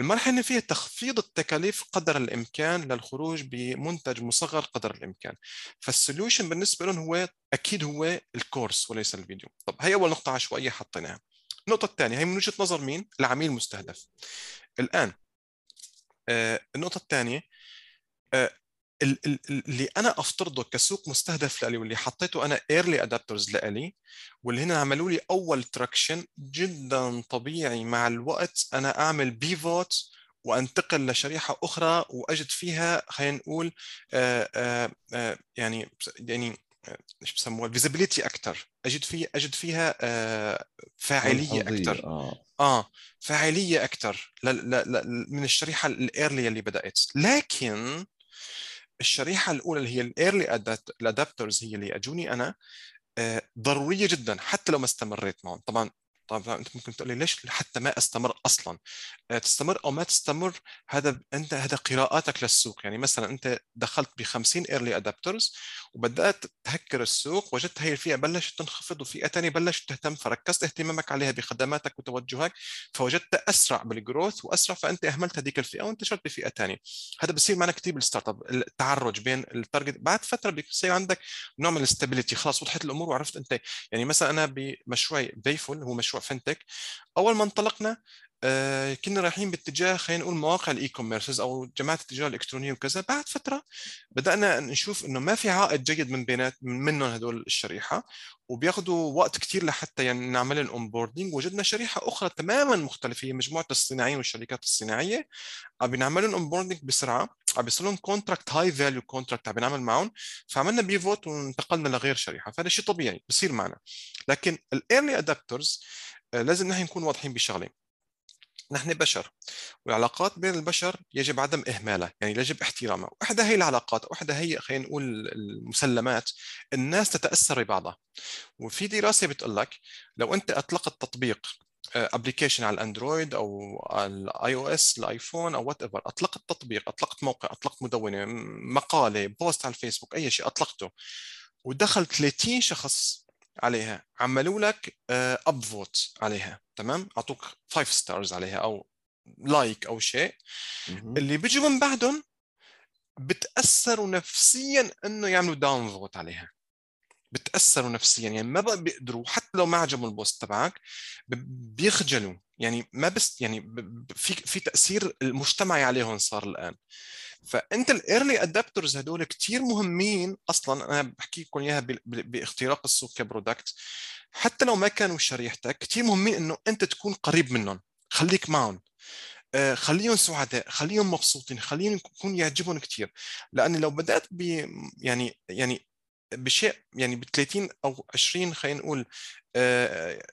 المرحلة فيها تخفيض التكاليف قدر الإمكان للخروج بمنتج مصغر قدر الإمكان. فال solution بالنسبة لهم هو أكيد هو ال course وليس الفيديو. طب هي أول نقطة عشوائية حطيناها. النقطة الثانية هي من وجهة نظر مين؟ العميل المستهدف الآن آه النقطة الثانية آه اللي أنا أفترضه كسوق مستهدف لي واللي حطيته أنا early adopters لي واللي هنا عملوا لي أول traction جدا طبيعي مع الوقت أنا أعمل pivot وأنتقل لشريحة أخرى وأجد فيها خلينا نقول آآ آآ يعني يعني إيش بسموها feasibility أكثر أجد في أجد فيها فاعلية أكثر آه. آه فاعلية أكثر من الشريحة ال early اللي بدأت. لكن الشريحة الأولى اللي هي ال early adopters هي اللي اجوني أنا ضرورية جدا حتى لو ما استمريت معهم. طبعا طبعا أنت ممكن تقول لي ليش حتى ما استمر أصلا؟ تستمر أو ما تستمر هذا أنت هذا قراءاتك للسوق. يعني مثلا أنت دخلت ب 50 early adopters وبدأت تهكر السوق وجدت هي الفئة بلشت تنخفض وفئة ثانية بلشت تهتم فركزت اهتمامك عليها بخدماتك وتوجهك فوجدت أسرع بال growth وأسرع فأنت أهملت هذيك الفئة وانتشرت بفئة ثانية هذا بصير معنا كثير بال startup التعرج بين ال target بعد فترة بيصير عندك نوع من ال stability خلاص وضحت الأمور وعرفت أنت. يعني مثلا أنا بمشروعي بيفول هو مشروع choix fintech أول ما انطلقنا آه، كنا رايحين باتجاه خلينا نقول مواقع ال e-commerces أو جماعة التجارة الإلكترونية وكذا. بعد فترة بدأنا نشوف إنه ما في عائد جيد من بينات منهم هدول الشريحة وبياخذوا وقت كثير لحتى يعني نعمل لهم وجدنا شريحة أخرى تماما مختلفة هي مجموعة الصناعيين والشركات الصناعية. عم بنعمل لهم بسرعة عم بيصير لهم contract high value contract عم بنعمل معهم. فعملنا pivot وانتقلنا لغير شريحة. فهذا شيء طبيعي بصير معنا. لكن ال early adopters لازم نحن نكون واضحين بشغلة. نحن بشر والعلاقات بين البشر يجب عدم إهمالها يعني يجب احترامها. وأحدى هي العلاقات وأحدى هي خلينا نقول المسلمات الناس تتأثر ببعضها. وفي دراسة بتقول لك لو أنت أطلقت تطبيق application على الأندرويد أو ال iOS الآيفون أو whatever أطلقت تطبيق أطلقت موقع أطلقت مدونة مقالة post على الفيسبوك أي شيء أطلقته ودخل 30 شخص عليها. عملوا لك upvote عليها تمام؟ أعطوك 5 stars عليها أو like أو شيء. اللي بيجوا من بعدهم بتأثروا نفسيا إنه يعملوا downvote عليها. بتأثروا نفسيا يعني ما بقى بيقدروا حتى لو ما عجبهم ال post تبعك بيخجلوا. يعني ما بس يعني في في تأثير المجتمعي عليهم صار الآن. فأنت ال early adopters هدول كثير مهمين أصلا أنا بحكي لكم إياها باختراق السوق ك product حتى لو ما كانوا شريحتك كثير مهمين إنه أنت تكون قريب منهم خليك معهم. آه، خليهم سعداء خليهم مبسوطين خليهم يكون يعجبهم كثير لأن لو بدأت ب يعني يعني بشيء يعني ب 30 أو 20 خلينا نقول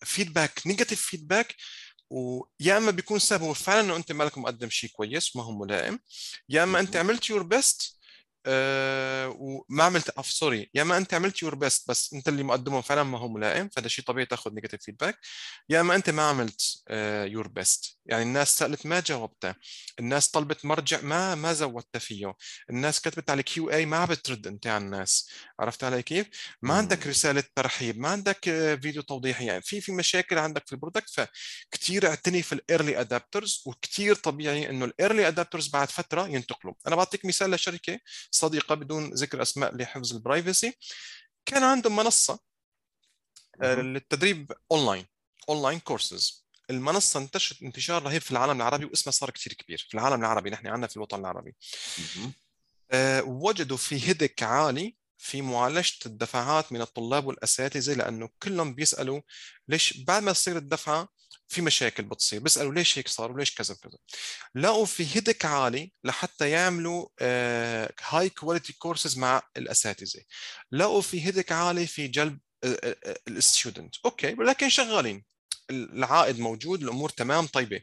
feedback negative feedback ويا اما بيكون السبب هو فعلا إنه أنت مالك مقدم شيء كويس ما هو ملائم. يا اما أنت عملت your best وما عملت اف sorry يا اما أنت عملت your best بس أنت اللي مقدمه فعلا ما هو ملائم فهذا شيء طبيعي تاخذ negative feedback يا اما أنت ما عملت your أه best يعني الناس سألت ما جاوبتها الناس طلبت مرجع ما ما زودت فيه. الناس كتبت على Q&A ما بترد أنت على الناس. عرفت علي كيف؟ ما عندك رسالة ترحيب ما عندك آه، فيديو توضيحي يعني في في مشاكل عندك في ال product فكتير اعتني في ال early adopters وكتير طبيعي إنه ال early adopters بعد فترة ينتقلوا. أنا بعطيك مثال لشركة صديقة بدون ذكر أسماء لحفظ ال privacy كان عندهم منصة آه، للتدريب online online courses المنصة انتشرت انتشار رهيب في العالم العربي واسمها صار كثير كبير في العالم العربي. نحن عندنا في الوطن العربي. أه وجدوا في headache عالي في معالجة الدفعات من الطلاب والأساتذة لأنه كلهم بيسألوا ليش بعد ما تصير الدفعة في مشاكل بتصير بيسألوا ليش هيك صار وليش كذا وكذا. لقوا في headache عالي لحتى يعملوا high quality courses مع الأساتذة. لقوا في headache عالي في جلب ال student okay ولكن شغالين. العائد موجود الأمور تمام طيبة.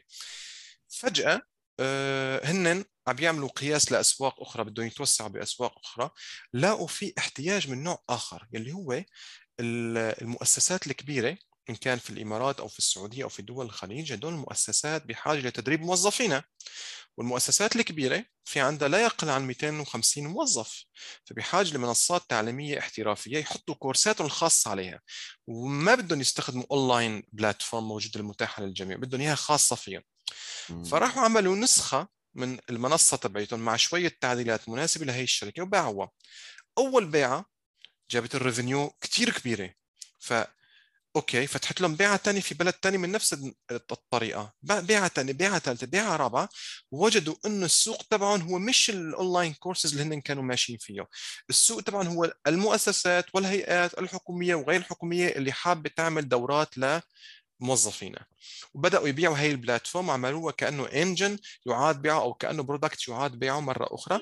فجأة آه، هن عم بيعملوا قياس لأسواق أخرى بدهم يتوسعوا بأسواق أخرى. لقوا في احتياج من نوع آخر يلي هو المؤسسات الكبيرة إن كان في الإمارات أو في السعودية أو في دول الخليج هدول المؤسسات بحاجة لتدريب موظفينها والمؤسسات الكبيرة في عندها لا يقل عن 250 موظف. فبحاجة لمنصات تعليمية احترافية يحطوا كورساتهم الخاصة عليها. وما بدهم يستخدموا online platform موجودة المتاحة للجميع بدهم إياها خاصة فيهم. فراحوا عملوا نسخة من المنصة تبعتهم مع شوية تعديلات مناسبة لهي الشركة وباعوها. أول بيعه جابت ال revenue كثير كبيرة. ف okay فتحت لهم بيعة ثانية في بلد ثاني من نفس الطريقة. بيعة ثانية بيعة ثالثه بيعة رابعة. ووجدوا إنه السوق تبعهم هو مش ال online courses اللي هن كانوا ماشيين فيه. السوق تبعهم هو المؤسسات والهيئات الحكومية وغير الحكومية اللي حابة تعمل دورات لموظفينها وبدأوا يبيعوا هي ال platform وعملوها كأنه engine يعاد بيعه أو كأنه product يعاد بيعه مرة أخرى.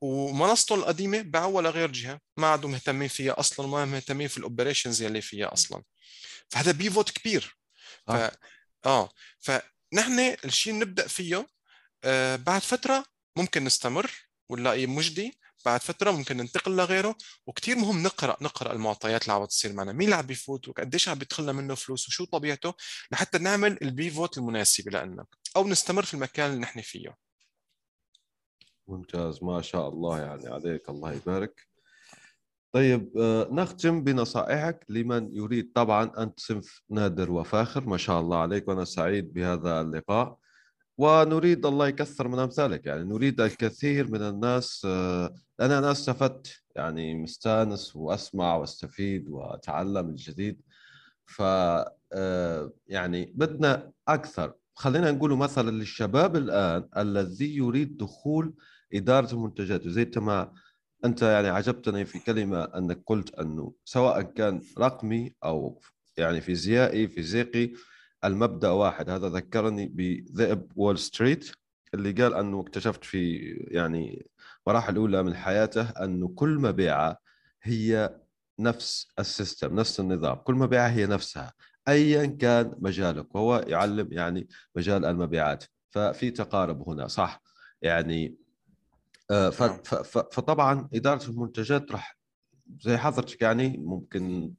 ومنصته القديمة باعوها لغير جهة ما عادوا مهتمين فيها أصلا وما مهتمين في ال operations يلي فيها أصلا. فهذا بيفوت كبير. ف... آه. فنحن الشيء نبدأ فيه آه بعد فترة ممكن نستمر ونلاقي مجدي بعد فترة ممكن ننتقل لغيره وكثير مهم نقرأ نقرأ المعطيات اللي عم تصير معنا. مين اللي عم بيفوت وقديش عم بيدخلنا منه فلوس وشو طبيعته لحتى نعمل البيفوت المناسبه لنا أو نستمر في المكان اللي نحن فيه. ممتاز ما شاء الله يعني عليك الله يبارك. طيب آه، نختم بنصائحك لمن يريد طبعا أنت صنف نادر وفاخر. ما شاء الله عليك وأنا سعيد بهذا اللقاء. ونريد الله يكثر من أمثالك يعني نريد الكثير من الناس آه، أنا أنا استفدت يعني مستأنس وأسمع وأستفيد وأتعلم الجديد. ف آه، يعني بدنا أكثر. خلينا نقول مثلا للشباب الآن الذي يريد دخول إدارة المنتجات. زي ما أنت يعني عجبتني في كلمة أنك قلت أنه سواء كان رقمي أو يعني فيزيائي فيزيقي المبدأ واحد. هذا ذكرني بذئب وول ستريت اللي قال أنه اكتشفت في يعني مراحل الاولى من حياته أنه كل مبيعة هي نفس ال system نفس النظام. كل مبيعة هي نفسها ايا كان مجالك. وهو يعلم يعني مجال المبيعات. ففي تقارب هنا صح؟ يعني. فطبعا إدارة المنتجات راح زي حضرتك يعني ممكن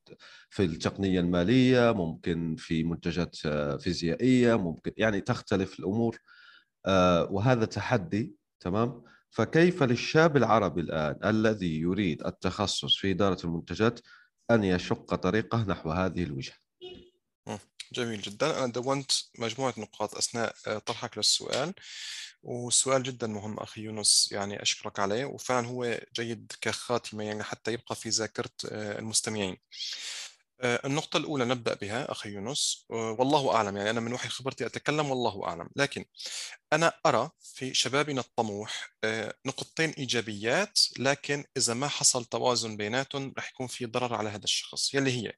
في التقنية المالية ممكن في منتجات آه، فيزيائية ممكن يعني تختلف الأمور آه، وهذا تحدي تمام؟ فكيف للشاب العربي الآن الذي يريد التخصص في إدارة المنتجات أن يشق طريقه نحو هذه الوجهة؟ جميل جدا. أنا دونت مجموعة نقاط أثناء طرحك للسؤال. وسؤال جدا مهم أخي يونس يعني أشكرك عليه وفعلا هو جيد كخاتمة يعني حتى يبقى في ذاكرة آه، المستمعين. آه، النقطة الأولى نبدأ بها أخي يونس. آه، والله أعلم يعني أنا من وحي خبرتي أتكلم والله أعلم. لكن أنا أرى في شبابنا الطموح نقطتين إيجابيات لكن إذا ما حصل توازن بيناتهم رح يكون في ضرر على هذا الشخص يلي هي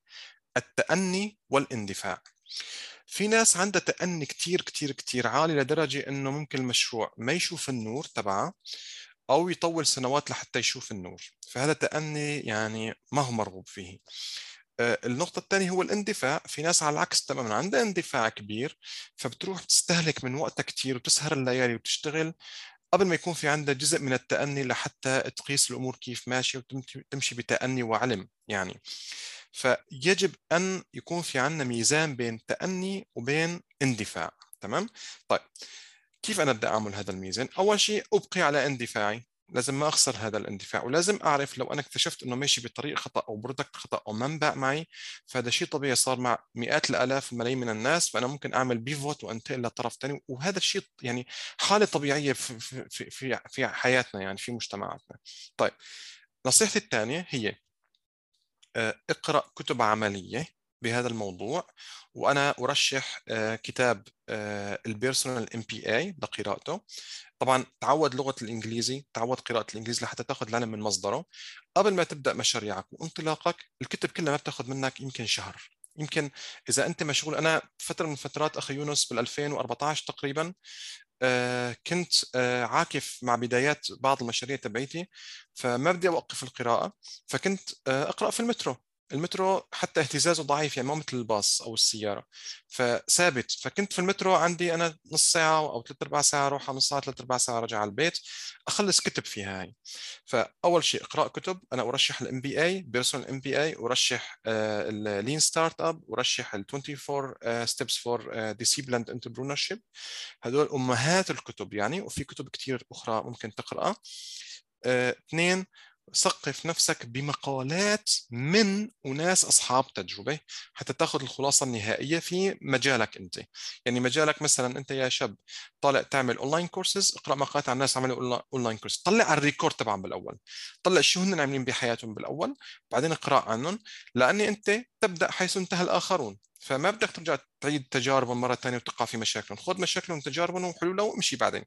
التأني والاندفاع. في ناس عندها تأني كتير كتير كتير عالي لدرجة إنه ممكن المشروع ما يشوف النور تبعه أو يطول سنوات لحتى يشوف النور. فهذا تأني يعني ما هو مرغوب فيه. آه، النقطة الثانية هو الاندفاع. في ناس على العكس تماما عندها اندفاع كبير فبتروح تستهلك من وقتها كتير وتسهر الليالي وتشتغل قبل ما يكون في عندها جزء من التأني لحتى تقيس الأمور كيف ماشية وتمشي بتأني وعلم يعني. فيجب أن يكون في عندنا ميزان بين تأني وبين اندفاع تمام؟ طيب كيف أنا بدي أعمل هذا الميزان؟ أول شيء أبقي على اندفاعي لازم ما أخسر هذا الاندفاع ولازم أعرف لو أنا اكتشفت إنه ماشي بطريق خطأ أو برودكت خطأ أو منبع معي فهذا شيء طبيعي صار مع مئات الآلاف الملايين من الناس فأنا ممكن أعمل بيفوت وأنتقل لطرف ثاني وهذا الشيء يعني حالة طبيعية في في في في حياتنا يعني في مجتمعاتنا طيب نصيحتي الثانية هي اقرأ كتب عملية بهذا الموضوع وأنا أرشح آه، كتاب آه، ال Personal MBA لقراءته طبعا تعود لغة الإنجليزي تعود قراءة الإنجليزي لحتى تأخذ العلم من مصدره. قبل ما تبدأ مشاريعك وانطلاقك الكتب كلها ما بتاخذ منك يمكن شهر. يمكن إذا أنت مشغول أنا فترة من فترات أخي يونس بال 2014 تقريبا آه، كنت آه، عاكف مع بدايات بعض المشاريع تبعيتي فما بدي أوقف القراءة فكنت آه، أقرأ في المترو. المترو حتى اهتزازه ضعيف يعني ما مثل الباص أو السيارة. فثابت. فكنت في المترو عندي أنا نص ساعة أو ثلاث ارباع ساعة أروح نص ساعة ثلاث ارباع ساعة أرجع على البيت أخلص كتب فيها هاي. فأول شيء أقرأ كتب أنا أرشح ال MBA Personal MBA أرشح ال Lean Startup أرشح ال 24 steps for disciplined entrepreneurship هدول أمهات الكتب يعني وفي كتب كثير أخرى ممكن تقرأها. آه، اثنين ثقف نفسك بمقالات من وناس أصحاب تجربة حتى تاخذ الخلاصة النهائية في مجالك أنت. يعني مجالك مثلا أنت يا شاب طالع تعمل online courses اقرأ مقالات عن ناس عملوا online course طلع ال record تبعهم بالأول. طلع شو هن عاملين بحياتهم بالأول بعدين اقرأ عنهم لأني أنت تبدأ حيث انتهى الآخرون. فما بدك ترجع تعيد تجاربهم مرة ثانية وتقع في مشاكلهم. خذ مشاكلهم وتجاربهم وحلولهم وامشي بعدين.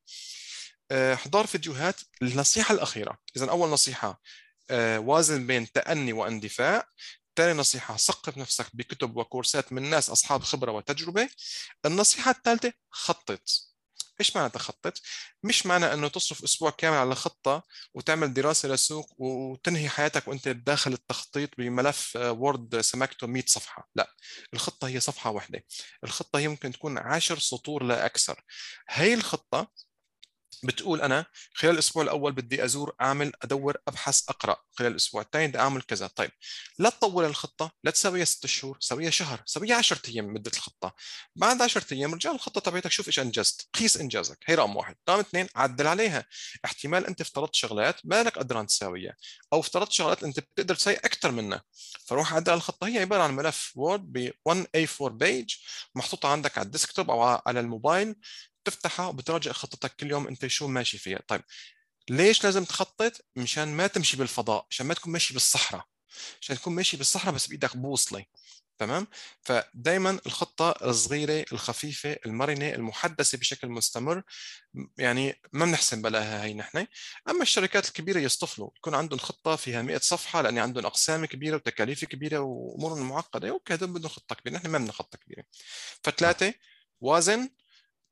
احضار فيديوهات النصيحة الأخيرة. إذا أول نصيحة آه، وازن بين تأني واندفاع. ثاني نصيحة ثقف نفسك بكتب وكورسات من ناس أصحاب خبرة وتجربة. النصيحة الثالثة خطط. إيش معنى تخطط؟ مش معنى إنه تصرف أسبوع كامل على خطة وتعمل دراسة لسوق وتنهي حياتك وأنت داخل التخطيط بملف وورد سمكته 100 صفحة، لا الخطة هي صفحة واحدة، الخطة هي ممكن تكون 10 سطور لا أكثر. هي الخطة بتقول أنا خلال الأسبوع الأول بدي أزور أعمل أدور أبحث أقرأ خلال الأسبوع الثاني بدي أعمل كذا. طيب لا تطول الخطة لا تسويها ست شهور سويها شهر سويها 10 أيام مدة الخطة. بعد 10 أيام رجع الخطة تبعتك شوف إيش أنجزت قيس إنجازك. هي رقم واحد. رقم اثنين عدل عليها. احتمال أنت افترضت شغلات ما لك قدران تساويها أو افترضت شغلات أنت بتقدر تسوي أكثر منها. فروح عدل على الخطة. هي عبارة عن ملف Word ب 1 A4 page محطوطة عندك على ال desktop أو على الموبايل. بتفتحها وبتراجع خطتك كل يوم انت شو ماشي فيها. طيب ليش لازم تخطط؟ مشان ما تمشي بالفضاء مشان ما تكون ماشي بالصحراء. عشان تكون ماشي بالصحراء بس بإيدك بوصلة. تمام؟ فدائما الخطة الصغيرة الخفيفة المرنة المحدثة بشكل مستمر. يعني ما بنحسن بلاها هي نحن. أما الشركات الكبيرة يصطفلوا يكون عندهم خطة فيها 100 صفحة لأن عندهم أقسام كبيرة وتكاليف كبيرة وامور معقدة. okay هذول بدهم خطة كبيرة. نحن ما بدنا خطة كبيرة. فثلاثة وازن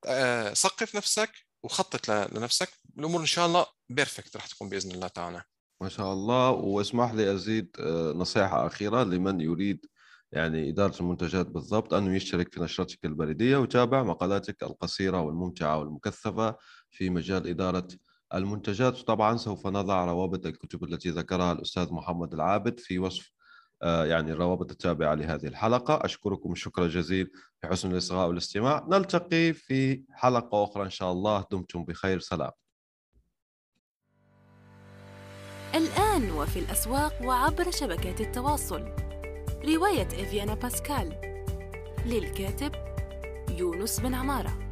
آه، ثقف نفسك وخطط لنفسك. الأمور إن شاء الله perfect رح تكون بإذن الله تعالى. ما شاء الله. واسمح لي أزيد آه، نصيحة أخيرة لمن يريد يعني إدارة المنتجات بالضبط أنه يشترك في نشرتك البريدية وتابع مقالاتك القصيرة والممتعة والمكثفة في مجال إدارة المنتجات. وطبعا سوف نضع روابط الكتب التي ذكرها الأستاذ محمد العابد في وصف يعني الروابط التابعة لهذه الحلقة. أشكركم الشكر الجزيل في حسن الإصغاء والاستماع. نلتقي في حلقة أخرى إن شاء الله. دمتم بخير. سلام. الآن وفي الأسواق وعبر شبكات التواصل. رواية إفيانا باسكال. للكاتب يونس بن عمارة.